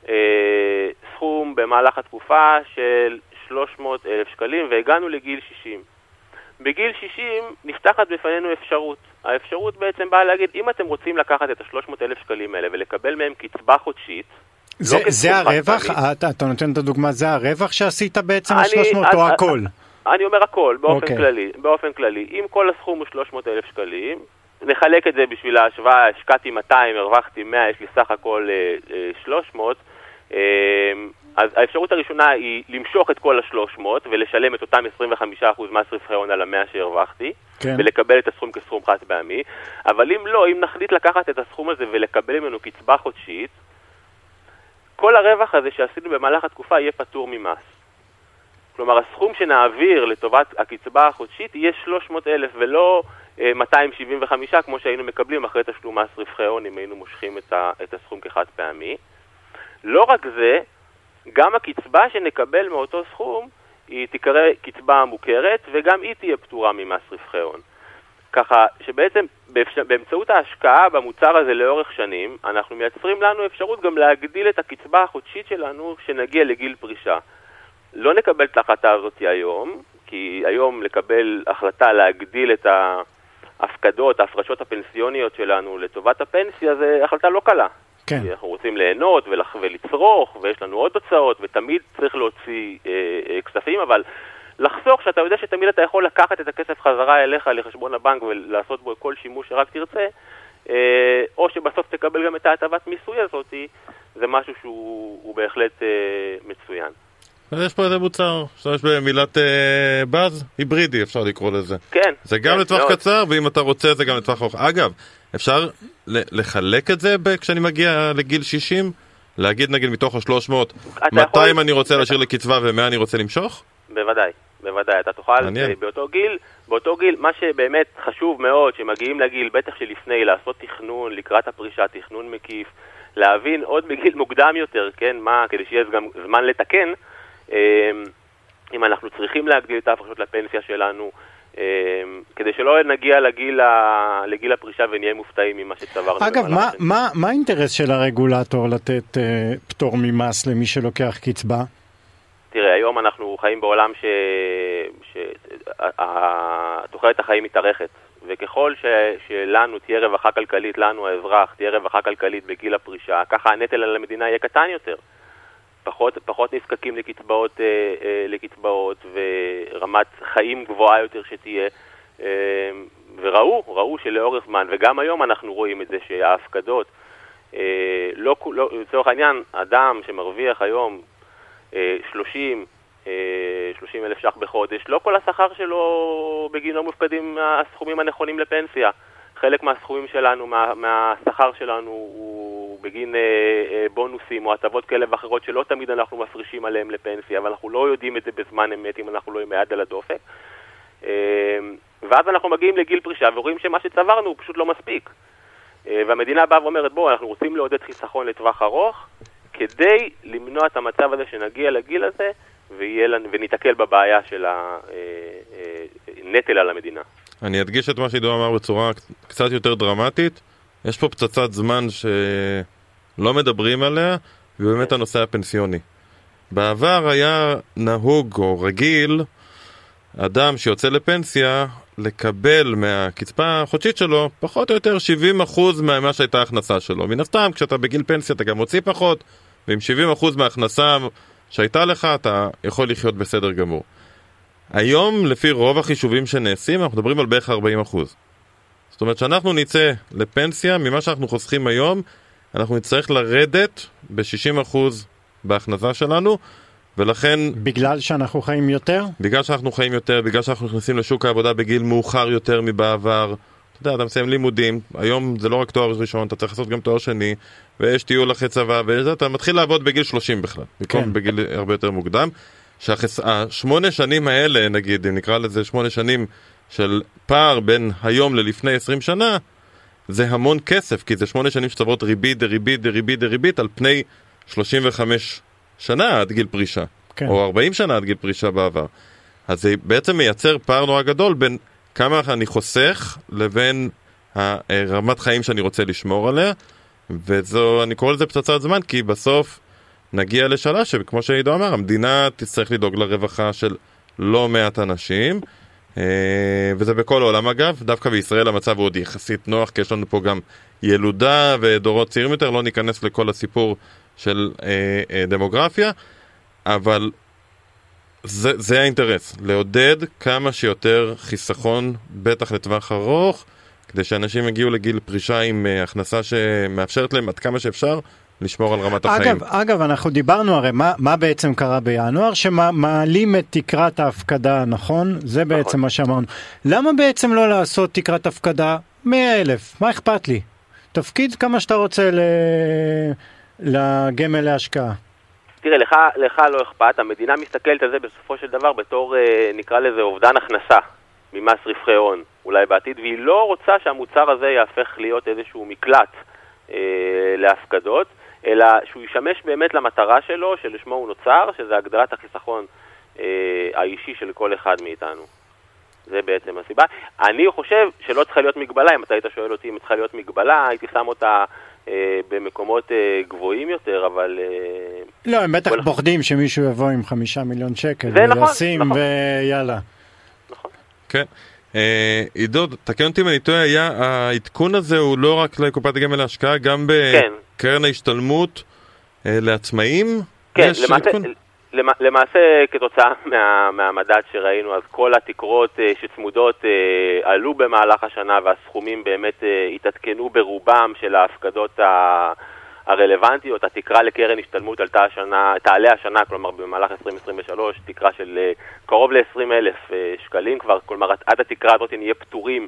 אה, סכום במהלך התקופה של 300 אלף שקלים והגענו לגיל 60. בגיל 60 נפתחת בפנינו אפשרות. האפשרות בעצם באה להגיד, אם אתם רוצים לקחת את ה-300 אלף שקלים האלה ולקבל מהם קצבה חודשית, זה, לא זה הרווח? אתה, אתה נותן את הדוגמה, זה הרווח שעשית בעצם על 300 או הכל? אני אומר הכל, באופן okay. אוקיי. כללי. באופן כללי. אם כל הסכום הוא 300 אלף שקלים, נחלק את זה בשביל ההשוואה, השקעתי 200, הרווחתי 100, יש לי סך הכל 300. אה, אה, אז האפשרות הראשונה היא למשוך את כל ה-300 ולשלם את אותם 25% מס רווחי הון על ה-100 שהרווחתי, כן. ולקבל את הסכום כסכום חד פעמי, אבל אם לא, אם נחליט לקחת את הסכום הזה ולקבל ממנו קצבה חודשית, כל הרווח הזה שעשינו במהלך התקופה יהיה פטור ממס. כלומר, הסכום שנעביר לטובת הקצבה החודשית יהיה 300 אלף ולא 275 אה, כמו שהיינו מקבלים אחרי תשלום מס רווחי הון אם היינו מושכים את, את הסכום כחד פעמי. לא רק זה, גם הקצבה שנקבל מאותו סכום היא תיקרא קצבה מוכרת וגם היא תהיה פטורה ממס רווחי הון. ככה שבעצם באמצעות ההשקעה במוצר הזה לאורך שנים, אנחנו מייצרים לנו אפשרות גם להגדיל את הקצבה החודשית שלנו כשנגיע לגיל פרישה. לא נקבל את ההחלטה הזאת היום, כי היום לקבל החלטה להגדיל את ההפקדות, ההפרשות הפנסיוניות שלנו לטובת הפנסיה, זה החלטה לא קלה. כן. כי אנחנו רוצים ליהנות ולצרוך, ויש לנו עוד הוצאות, ותמיד צריך להוציא אה, אה, כספים, אבל לחסוך שאתה יודע שתמיד אתה יכול לקחת את הכסף חזרה אליך לחשבון הבנק ולעשות בו כל שימוש שרק תרצה, אה, או שבסוף תקבל גם את ההטבת מיסוי הזאת, זה משהו שהוא בהחלט אה, מצוין. אז יש פה איזה מוצר, שיש במילת אה, באז, היברידי אפשר לקרוא לזה. כן. זה גם כן, לטווח מאוד. קצר, ואם אתה רוצה זה גם לטווח ארוך. אגב, אפשר לחלק את זה כשאני מגיע לגיל 60? להגיד נגיד מתוך ה-300, אתה 200 יכול- אני רוצה להשאיר לקצבה ו-100 אני רוצה למשוך? בוודאי, בוודאי. אתה תוכל, מעניין. אה, באותו גיל, באותו גיל, מה שבאמת חשוב מאוד, שמגיעים לגיל, בטח שלפני, לעשות תכנון לקראת הפרישה, תכנון מקיף, להבין עוד בגיל מוקדם יותר, כן, מה, כדי שיהיה גם זמן לתקן, אה, אם אנחנו צריכים להגדיל את ההפרשות לפנסיה שלנו, אה, כדי שלא נגיע לגיל, ה... לגיל הפרישה ונהיה מופתעים ממה שצברנו. אגב, מה. מה, מה האינטרס של הרגולטור לתת אה, פטור ממס למי שלוקח קצבה? תראה, היום אנחנו חיים בעולם ש... שתוחלת החיים מתארכת, וככל ש... שלנו תהיה רווחה כלכלית, לנו האזרח, תהיה רווחה כלכלית בגיל הפרישה, ככה הנטל על המדינה יהיה קטן יותר. פחות, פחות נזקקים לקצבאות, אה, אה, לקצבאות ורמת חיים גבוהה יותר שתהיה. אה, וראו, ראו שלאורך זמן, וגם היום אנחנו רואים את זה שההפקדות, אה, לא, לא, לצורך העניין, אדם שמרוויח היום 30, אה, 30 אלף ש"ח בחודש, לא כל השכר שלו בגינו מופקדים הסכומים הנכונים לפנסיה. חלק מהסכומים שלנו, מה, מהשכר שלנו, הוא בגין אה, אה, בונוסים או הטבות כאלה ואחרות שלא תמיד אנחנו מפרישים עליהם לפנסיה, ואנחנו לא יודעים את זה בזמן אמת אם אנחנו לא עם היד על הדופק. אה, ואז אנחנו מגיעים לגיל פרישה ורואים שמה שצברנו הוא פשוט לא מספיק. אה, והמדינה באה ואומרת, בואו, אנחנו רוצים לעודד חיסכון לטווח ארוך, כדי למנוע את המצב הזה שנגיע לגיל הזה לנו, וניתקל בבעיה של הנטל על המדינה. אני אדגיש את מה שעידו אמר בצורה קצת יותר דרמטית. יש פה פצצת זמן שלא מדברים עליה, והיא באמת הנושא הפנסיוני. בעבר היה נהוג או רגיל אדם שיוצא לפנסיה לקבל מהקצבה החודשית שלו פחות או יותר 70% ממה שהייתה ההכנסה שלו. מן הסתם, כשאתה בגיל פנסיה אתה גם מוציא פחות, ועם 70% מההכנסה שהייתה לך אתה יכול לחיות בסדר גמור. היום, לפי רוב החישובים שנעשים, אנחנו מדברים על בערך 40%. זאת אומרת שאנחנו נצא לפנסיה, ממה שאנחנו חוסכים היום, אנחנו נצטרך לרדת ב-60% בהכנסה שלנו, ולכן, בגלל שאנחנו חיים יותר? בגלל שאנחנו חיים יותר, בגלל שאנחנו נכנסים לשוק העבודה בגיל מאוחר יותר מבעבר, אתה יודע, אתה מסיים לימודים, היום זה לא רק תואר ראשון, אתה צריך לעשות גם תואר שני, ויש טיול אחרי צבא, ואתה מתחיל לעבוד בגיל 30 בכלל, במקום כן. בגיל הרבה יותר מוקדם. שהשמונה שנים האלה, נגיד, אם נקרא לזה שמונה שנים של פער בין היום ללפני 20 שנה, זה המון כסף, כי זה שמונה שנים שצוברות ריבית דריבית דריבית דריבית על פני 35 שנה עד גיל פרישה, כן. או 40 שנה עד גיל פרישה בעבר. אז זה בעצם מייצר פער נורא גדול בין כמה אני חוסך לבין הרמת חיים שאני רוצה לשמור עליה, וזו, אני קורא לזה פצצת זמן, כי בסוף נגיע לשלב שכמו שעידו אמר, המדינה תצטרך לדאוג לרווחה של לא מעט אנשים, אה, וזה בכל העולם אגב, דווקא בישראל המצב הוא עוד יחסית נוח, כי יש לנו פה גם ילודה ודורות צעירים יותר, לא ניכנס לכל הסיפור של אה, אה, דמוגרפיה, אבל זה, זה האינטרס, לעודד כמה שיותר חיסכון, בטח לטווח ארוך, כדי שאנשים יגיעו לגיל פרישה עם אה, הכנסה שמאפשרת להם עד כמה שאפשר לשמור על רמת החיים. אגב, אגב, אנחנו דיברנו הרי מה, מה בעצם קרה בינואר, שמעלים את תקרת ההפקדה, נכון? זה בעצם נכון. מה שאמרנו. למה בעצם לא לעשות תקרת הפקדה 100 אלף? מה אכפת לי? תפקיד כמה שאתה רוצה ל... לגמל להשקעה. תראה, לך, לך לא אכפת, המדינה מסתכלת על זה בסופו של דבר בתור, אה, נקרא לזה, אובדן הכנסה ממס רווחי הון, אולי בעתיד, והיא לא רוצה שהמוצר הזה יהפך להיות איזשהו מקלט אה, להפקדות, אלא שהוא ישמש באמת למטרה שלו, שלשמו הוא נוצר, שזה הגדלת החיסכון אה, האישי של כל אחד מאיתנו. זה בעצם הסיבה. אני חושב שלא צריכה להיות מגבלה, אם אתה היית שואל אותי אם צריכה להיות מגבלה, הייתי שם אותה במקומות אה, גבוהים יותר, אבל... אה, לא, הם בטח פוחדים שמישהו יבוא עם חמישה מיליון שקל, זה נכון, וישים נכון. ויאללה. נכון. כן. אה, עידו, תקן אותי אם אני טועה, היה, העדכון הזה הוא לא רק לקופת הגמל להשקעה, גם כן. בקרן ההשתלמות אה, לעצמאים? כן, למעשה, עדכון? למעשה, כתוצאה מה, מהמדד שראינו, אז כל התקרות uh, שצמודות uh, עלו במהלך השנה והסכומים באמת uh, התעדכנו ברובם של ההפקדות ה... הרלוונטיות. התקרה לקרן השתלמות עלתה השנה, תעלה השנה, כלומר במהלך 2023, תקרה של קרוב ל-20 אלף שקלים כבר, כלומר עד התקרה הזאת נהיה פטורים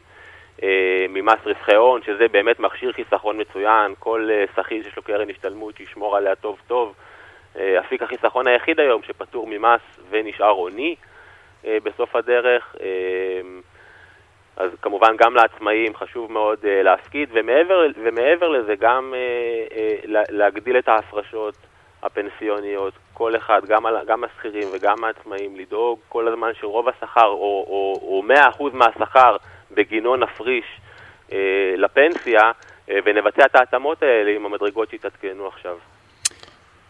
uh, ממס רווחי הון, שזה באמת מכשיר חיסכון מצוין. כל שכיר שיש לו קרן השתלמות שישמור עליה טוב טוב. אה, אפיק החיסכון היחיד היום שפטור ממס ונשאר עוני אה, בסוף הדרך. אה, אז כמובן גם לעצמאים חשוב מאוד להפקיד, ומעבר, ומעבר לזה גם להגדיל את ההפרשות הפנסיוניות, כל אחד, גם, גם השכירים וגם העצמאים, לדאוג כל הזמן שרוב השכר, או, או, או 100% מהשכר בגינו נפריש לפנסיה, ונבצע את ההתאמות האלה עם המדרגות שהתעדכנו עכשיו.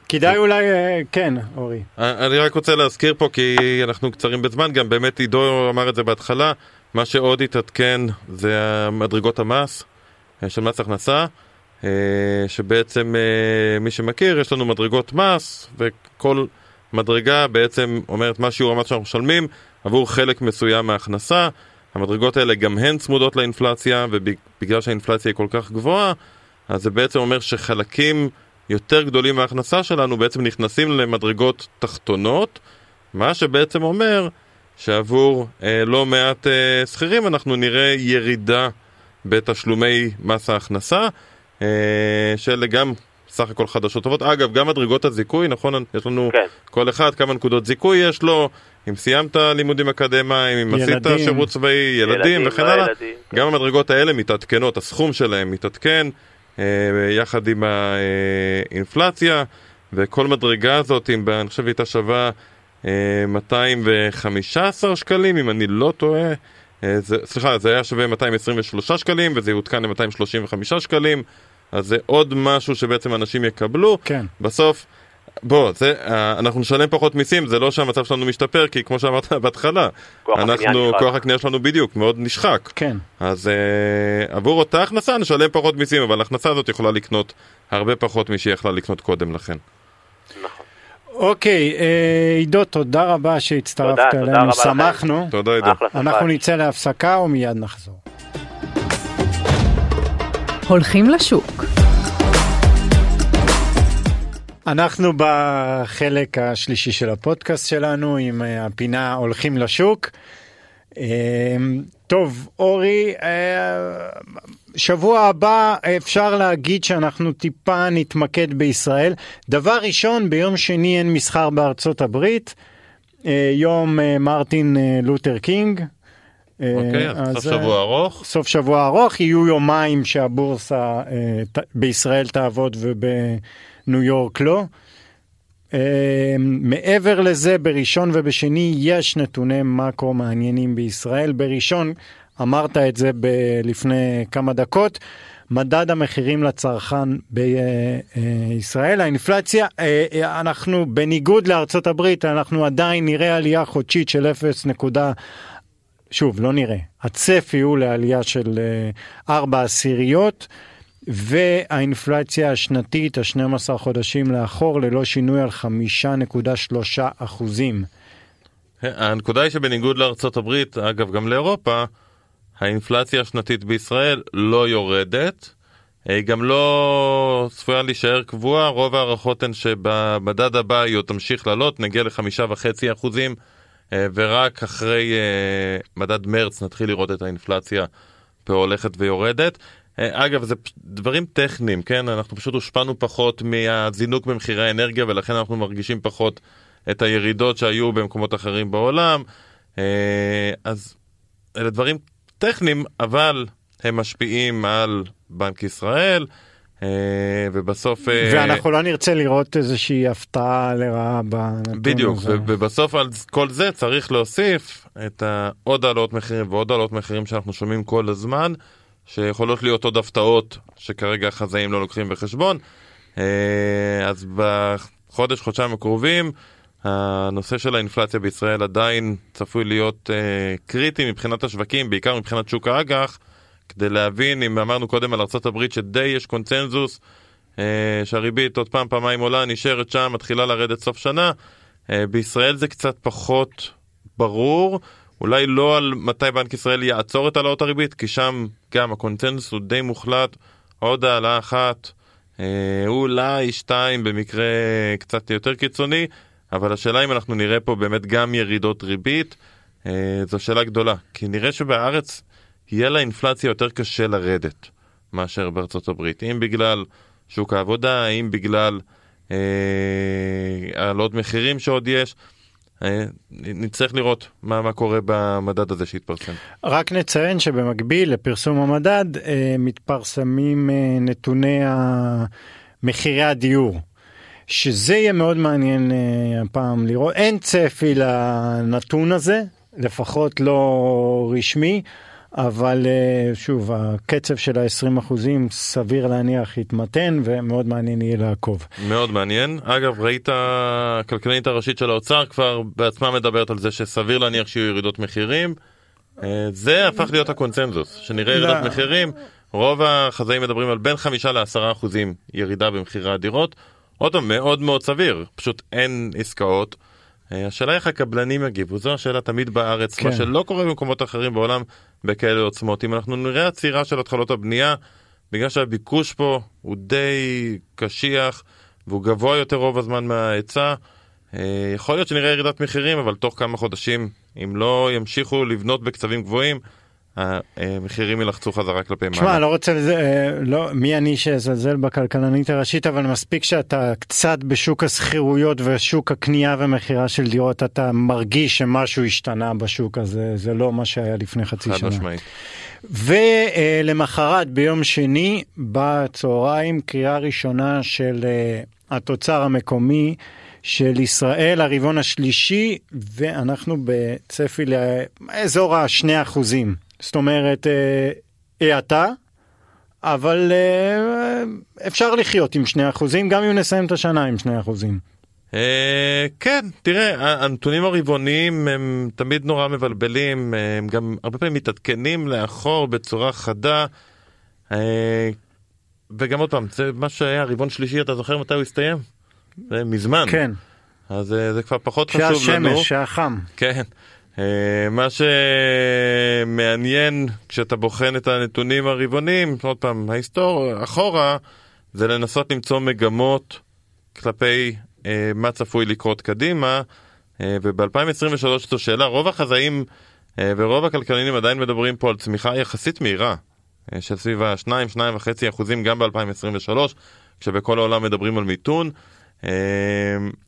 כדאי אולי, אה, כן, אורי. אה, אני רק רוצה להזכיר פה, כי אנחנו קצרים בזמן, גם באמת עידו אמר את זה בהתחלה, מה שעוד התעדכן זה מדרגות המס אה, של מס הכנסה, שבעצם מי שמכיר, יש לנו מדרגות מס, וכל מדרגה בעצם אומרת מה שיעור המס שאנחנו משלמים עבור חלק מסוים מההכנסה. המדרגות האלה גם הן צמודות לאינפלציה, ובגלל שהאינפלציה היא כל כך גבוהה, אז זה בעצם אומר שחלקים... יותר גדולים מההכנסה שלנו בעצם נכנסים למדרגות תחתונות, מה שבעצם אומר שעבור אה, לא מעט אה, שכירים אנחנו נראה ירידה בתשלומי מס ההכנסה, אה, שאלה גם סך הכל חדשות טובות. אגב, גם מדרגות הזיכוי, נכון? יש לנו כן. כל אחד כמה נקודות זיכוי יש לו, אם סיימת לימודים אקדמיים, אם ילדים. עשית שירות צבאי, ילדים, ילדים וכן הלאה. כן. גם המדרגות האלה מתעדכנות, הסכום שלהם מתעדכן. אה, יחד עם האינפלציה, וכל מדרגה הזאת, אם אני חושב הייתה שווה 215 אה, שקלים, אם אני לא טועה, אה, זה, סליחה, זה היה שווה 223 שקלים, וזה יעודכן ל-235 שקלים, אז זה עוד משהו שבעצם אנשים יקבלו. כן. בסוף... בוא, זה, אה, אנחנו נשלם פחות מיסים, זה לא שהמצב שלנו משתפר, כי כמו שאמרת בהתחלה, כוח אנחנו, כוח הקנייה שלנו בדיוק מאוד נשחק. כן. אז uh, עבור אותה הכנסה נשלם פחות מיסים, אבל ההכנסה הזאת יכולה לקנות הרבה פחות משהיא יכלה לקנות קודם לכן. נכון. אוקיי, אה, עידו, תודה רבה שהצטרפת אלינו, שמחנו. תודה עידו. אנחנו נצא להפסקה ומיד נחזור. הולכים לשוק. אנחנו בחלק השלישי של הפודקאסט שלנו עם אה, הפינה הולכים לשוק. אה, טוב, אורי, אה, שבוע הבא אפשר להגיד שאנחנו טיפה נתמקד בישראל. דבר ראשון, ביום שני אין מסחר בארצות הברית, יום מרטין לותר קינג. אוקיי, אז סוף שבוע ארוך. סוף שבוע ארוך, יהיו יומיים שהבורסה בישראל תעבוד וב... ניו יורק לא. Uh, מעבר לזה, בראשון ובשני יש נתוני מאקרו מעניינים בישראל. בראשון, אמרת את זה לפני כמה דקות, מדד המחירים לצרכן בישראל, האינפלציה, uh, אנחנו בניגוד לארצות הברית, אנחנו עדיין נראה עלייה חודשית של 0. שוב, לא נראה, הצפי הוא לעלייה של 4 עשיריות. והאינפלציה השנתית, ה-12 חודשים לאחור, ללא שינוי על 5.3 אחוזים. הנקודה היא שבניגוד לארצות הברית, אגב גם לאירופה, האינפלציה השנתית בישראל לא יורדת. היא גם לא צפויה להישאר קבועה, רוב ההערכות הן שבמדד הבא היא עוד תמשיך לעלות, נגיע לחמישה וחצי אחוזים, אה, ורק אחרי אה, מדד מרץ נתחיל לראות את האינפלציה פה הולכת ויורדת. אה, אגב, זה דברים טכניים, כן? אנחנו פשוט הושפענו פחות מהזינוק במחירי האנרגיה ולכן אנחנו מרגישים פחות את הירידות שהיו במקומות אחרים בעולם. אה, אז אלה דברים טכניים, אבל הם משפיעים על בנק ישראל. אה, ובסוף ואנחנו לא נרצה לראות איזושהי הפתעה לרעה בנתון בדיוק הזה. ובסוף על כל זה צריך להוסיף את העוד העלות מחירים ועוד העלות מחירים שאנחנו שומעים כל הזמן שיכולות להיות עוד הפתעות שכרגע החזאים לא לוקחים בחשבון. אה, אז בחודש, חודשיים הקרובים, הנושא של האינפלציה בישראל עדיין צפוי להיות אה, קריטי מבחינת השווקים, בעיקר מבחינת שוק האג"ח, כדי להבין, אם אמרנו קודם על ארה"ב שדי יש קונצנזוס, אה, שהריבית עוד פעם, פעמיים עולה, נשארת שם, מתחילה לרדת סוף שנה. בישראל זה קצת פחות ברור, אולי לא על מתי בנק ישראל יעצור את העלאות הריבית, כי שם גם הקונצנזוס הוא די מוחלט, עוד העלאה אחת, אולי שתיים במקרה קצת יותר קיצוני, אבל השאלה אם אנחנו נראה פה באמת גם ירידות ריבית, זו שאלה גדולה, כי נראה שבארץ יהיה לאינפלציה יותר קשה לרדת מאשר בארצות הברית, אם בגלל שוק העבודה, אם בגלל העלות אה, מחירים שעוד יש. אה, נצטרך לראות מה, מה קורה במדד הזה שהתפרסם. רק נציין שבמקביל לפרסום המדד אה, מתפרסמים אה, נתוני מחירי הדיור. שזה יהיה מאוד מעניין הפעם לראות, אין צפי לנתון הזה, לפחות לא רשמי, אבל אה, שוב, הקצב של ה-20 אחוזים סביר להניח יתמתן ומאוד מעניין יהיה לעקוב. מאוד מעניין. אגב, ראית, הכלכלנית הראשית של האוצר כבר בעצמה מדברת על זה שסביר להניח שיהיו ירידות מחירים. אה, זה הפך להיות הקונצנזוס, שנראה ירידות לא. מחירים. רוב החזאים מדברים על בין 5 ל-10 אחוזים ירידה במחירי הדירות. עוד פעם, מאוד מאוד סביר, פשוט אין עסקאות. אה, השאלה איך הקבלנים יגיבו, זו השאלה תמיד בארץ, כן. מה שלא קורה במקומות אחרים בעולם בכאלה עוצמות. אם אנחנו נראה עצירה של התחלות הבנייה, בגלל שהביקוש פה הוא די קשיח והוא גבוה יותר רוב הזמן מההיצע, אה, יכול להיות שנראה ירידת מחירים, אבל תוך כמה חודשים, אם לא ימשיכו לבנות בקצבים גבוהים, המחירים ילחצו חזרה כלפי מעלה. תשמע, לא רוצה לזה, אה, לא, מי אני שאזלזל בכלכלנית הראשית, אבל מספיק שאתה קצת בשוק השכירויות ושוק הקנייה ומכירה של דירות, אתה מרגיש שמשהו השתנה בשוק הזה, זה לא מה שהיה לפני חצי שנה. חד משמעית. ולמחרת ביום שני בצהריים קריאה ראשונה של אה, התוצר המקומי של ישראל הרבעון השלישי ואנחנו בצפי לאזור השני אחוזים. זאת אומרת, אה, האטה, אבל אה, אפשר לחיות עם שני אחוזים, גם אם נסיים את השנה עם שני אחוזים. אה, כן, תראה, הנתונים הרבעוניים הם תמיד נורא מבלבלים, הם גם הרבה פעמים מתעדכנים לאחור בצורה חדה. וגם עוד פעם, זה מה שהיה רבעון שלישי, אתה זוכר מתי הוא הסתיים? זה מזמן. כן. אז זה כבר פחות חשוב לנו. שהשמש, שהחם. כן. אה, מה שמעניין כשאתה בוחן את הנתונים הרבעוניים, עוד פעם, ההיסטוריה, אחורה, זה לנסות למצוא מגמות כלפי אה, מה צפוי לקרות קדימה, אה, וב-2023 זו שאלה, רוב החזאים אה, ורוב הכלכלנים עדיין מדברים פה על צמיחה יחסית מהירה, אה, של סביב ה-2-2.5 אחוזים גם ב-2023, כשבכל העולם מדברים על מיתון. אמ,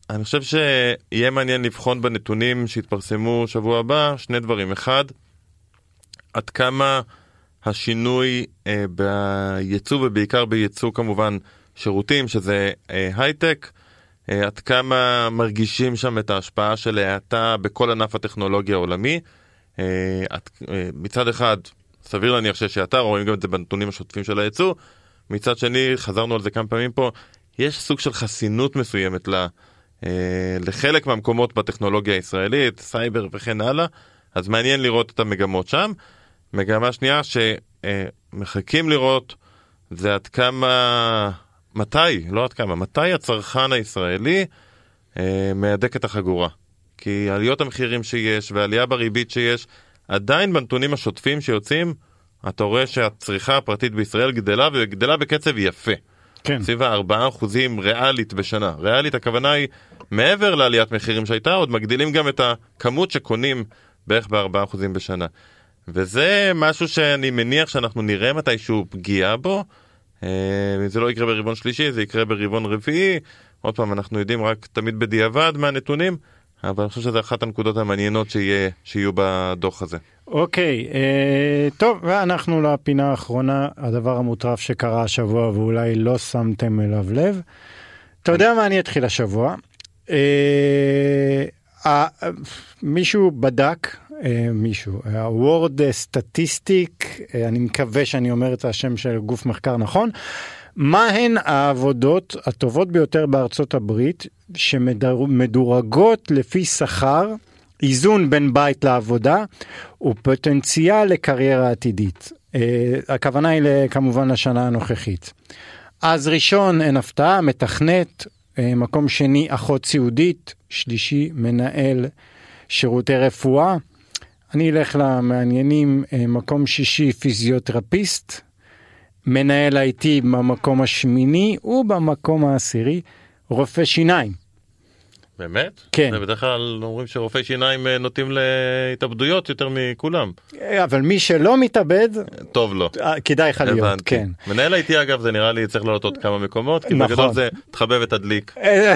אני חושב שיהיה מעניין לבחון בנתונים שהתפרסמו שבוע הבא שני דברים. אחד, עד כמה השינוי אה, בייצוא ובעיקר בייצוא כמובן שירותים, שזה אה, הייטק, אה, עד כמה מרגישים שם את ההשפעה של האטה בכל ענף הטכנולוגיה העולמי. מצד אחד, סביר להניח שיש האטה, רואים גם את זה בנתונים השוטפים של הייצוא. מצד שני, חזרנו על זה כמה פעמים פה, יש סוג של חסינות מסוימת לה, אה, לחלק מהמקומות בטכנולוגיה הישראלית, סייבר וכן הלאה, אז מעניין לראות את המגמות שם. מגמה שנייה שמחכים לראות זה עד כמה, מתי, לא עד כמה, מתי הצרכן הישראלי אה, מהדק את החגורה. כי עליות המחירים שיש ועלייה בריבית שיש, עדיין בנתונים השוטפים שיוצאים, אתה רואה שהצריכה הפרטית בישראל גדלה וגדלה בקצב יפה. כן. סביב ה-4% ריאלית בשנה. ריאלית הכוונה היא מעבר לעליית מחירים שהייתה, עוד מגדילים גם את הכמות שקונים בערך ב-4% בשנה. וזה משהו שאני מניח שאנחנו נראה מתישהו פגיעה בו. אה, זה לא יקרה ברבעון שלישי, זה יקרה ברבעון רביעי. עוד פעם, אנחנו יודעים רק תמיד בדיעבד מהנתונים, אבל אני חושב שזו אחת הנקודות המעניינות שיה, שיהיו בדוח הזה. אוקיי, אה, טוב, ואנחנו לפינה האחרונה, הדבר המוטרף שקרה השבוע ואולי לא שמתם אליו לב. אתה יודע מה אני אתחיל השבוע? אה, אה, מישהו בדק, אה, מישהו, ה-Word סטטיסטיק, אה, אני מקווה שאני אומר את השם של גוף מחקר נכון. מהן העבודות הטובות ביותר בארצות הברית שמדורגות לפי שכר, איזון בין בית לעבודה ופוטנציאל לקריירה עתידית. Uh, הכוונה היא כמובן לשנה הנוכחית. אז ראשון, אין הפתעה, מתכנת, uh, מקום שני אחות סיעודית, שלישי מנהל שירותי רפואה. אני אלך למעניינים, מקום שישי פיזיותרפיסט, מנהל IT במקום השמיני ובמקום העשירי רופא שיניים. באמת? כן. בדרך כלל אומרים שרופאי שיניים אה, נוטים להתאבדויות יותר מכולם. אה, אבל מי שלא מתאבד, טוב לו. אה, כדאי לך להיות. כן. מנהל איתי אגב זה נראה לי צריך לעלות עוד כמה מקומות, כי נכון. בגדול זה תחבב את הדליק.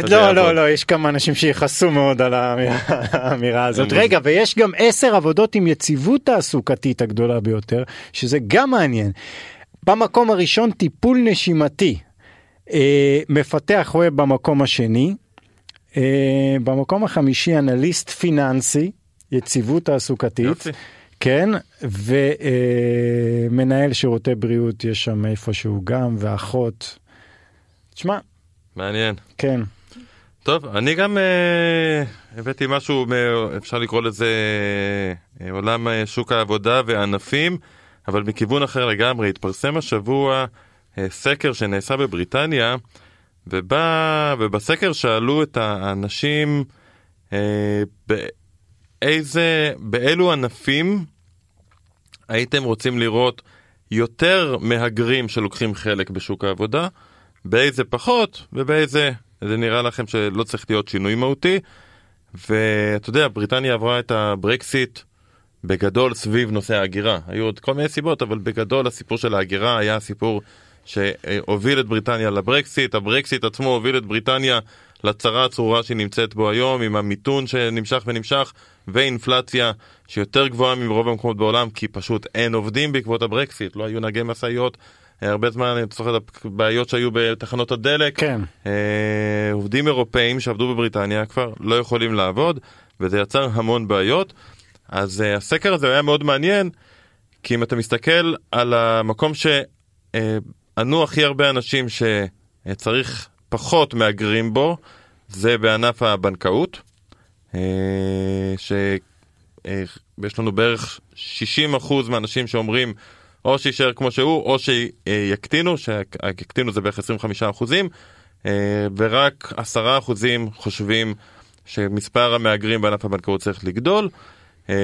לא, לא, לא, יש כמה אנשים שיכעסו מאוד על האמירה הזאת. רגע, ויש גם עשר עבודות עם יציבות תעסוקתית הגדולה ביותר, שזה גם מעניין. במקום הראשון טיפול נשימתי. מפתח ווב במקום השני, Uh, במקום החמישי אנליסט פיננסי, יציבות תעסוקתית. יופי. כן, ומנהל uh, שירותי בריאות יש שם איפשהו גם, ואחות. תשמע. מעניין. כן. טוב, אני גם uh, הבאתי משהו, אפשר לקרוא לזה uh, עולם uh, שוק העבודה וענפים, אבל מכיוון אחר לגמרי. התפרסם השבוע uh, סקר שנעשה בבריטניה, ובא, ובסקר שאלו את האנשים אה, באיזה, באילו ענפים הייתם רוצים לראות יותר מהגרים שלוקחים חלק בשוק העבודה, באיזה פחות ובאיזה זה נראה לכם שלא צריך להיות שינוי מהותי. ואתה יודע, בריטניה עברה את הברקסיט בגדול סביב נושא ההגירה. היו עוד כל מיני סיבות, אבל בגדול הסיפור של ההגירה היה סיפור שהוביל את בריטניה לברקסיט, הברקסיט עצמו הוביל את בריטניה לצרה הצרורה שהיא נמצאת בו היום, עם המיתון שנמשך ונמשך, ואינפלציה שיותר גבוהה מברוב המקומות בעולם, כי פשוט אין עובדים בעקבות הברקסיט, לא היו נהגי משאיות. הרבה זמן אני זוכר את הבעיות שהיו בתחנות הדלק, כן. אה, עובדים אירופאים שעבדו בבריטניה כבר לא יכולים לעבוד, וזה יצר המון בעיות. אז אה, הסקר הזה היה מאוד מעניין, כי אם אתה מסתכל על המקום ש... אה, ענו הכי הרבה אנשים שצריך פחות מהגרים בו, זה בענף הבנקאות, שיש לנו בערך 60% מהאנשים שאומרים או שיישאר כמו שהוא או שיקטינו, שיקטינו זה בערך 25%, ורק 10% חושבים שמספר המהגרים בענף הבנקאות צריך לגדול.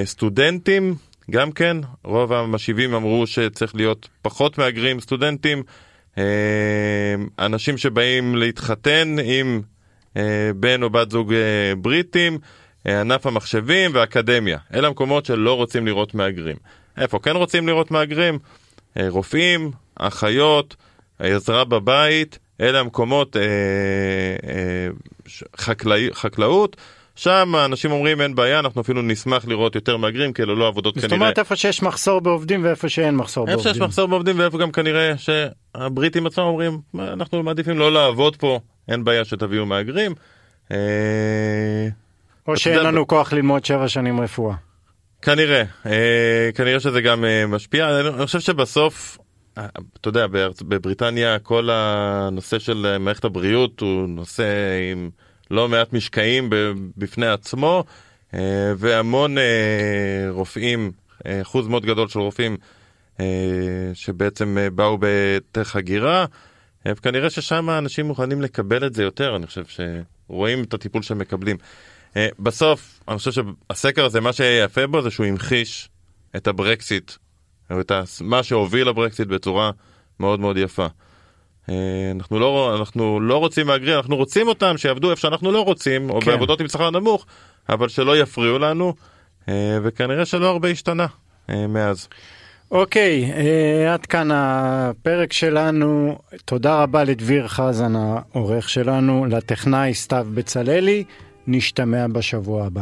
סטודנטים, גם כן, רוב המשיבים אמרו שצריך להיות פחות מהגרים סטודנטים, אנשים שבאים להתחתן עם בן או בת זוג בריטים, ענף המחשבים ואקדמיה. אלה המקומות שלא רוצים לראות מהגרים. איפה כן רוצים לראות מהגרים? רופאים, אחיות, עזרה בבית, אלה המקומות, חקלא, חקלאות. שם האנשים אומרים אין בעיה, אנחנו אפילו נשמח לראות יותר מהגרים, כי אלה לא עבודות זאת כנראה. זאת אומרת איפה שיש מחסור בעובדים ואיפה שאין מחסור איפה בעובדים. שיש מחסור בעובדים ואיפה גם כנראה שהבריטים עצמם אומרים, "מה, אנחנו מעדיפים לא לעבוד פה, אין בעיה שתביאו מהגרים. אה, או שאין לנו כוח ללמוד שבע שנים רפואה. כנראה, אה, כנראה שזה גם אה, משפיע, אני חושב שבסוף, אתה יודע, בבריטניה כל הנושא של מערכת הבריאות הוא נושא עם לא מעט משקעים בפני עצמו, אה, והמון אה, רופאים, אה, אחוז מאוד גדול של רופאים שבעצם באו בדרך הגירה, אה, וכנראה ששם אנשים מוכנים לקבל את זה יותר, אני חושב שרואים את הטיפול שהם מקבלים. בסוף, אני חושב שהסקר הזה, מה שהיה יפה בו זה שהוא המחיש את הברקסיט, או את מה שהוביל לברקסיט בצורה מאוד מאוד יפה. אה, אנחנו לא, אנחנו לא רוצים מהגרים, אנחנו רוצים אותם שיעבדו איפה שאנחנו לא רוצים, או כן. בעבודות עם שכר נמוך, אבל שלא יפריעו לנו, אה, וכנראה שלא הרבה השתנה אה, מאז. אוקיי, עד כאן הפרק שלנו. תודה רבה לדביר חזן העורך שלנו, לטכנאי סתיו בצללי. נשתמע בשבוע הבא.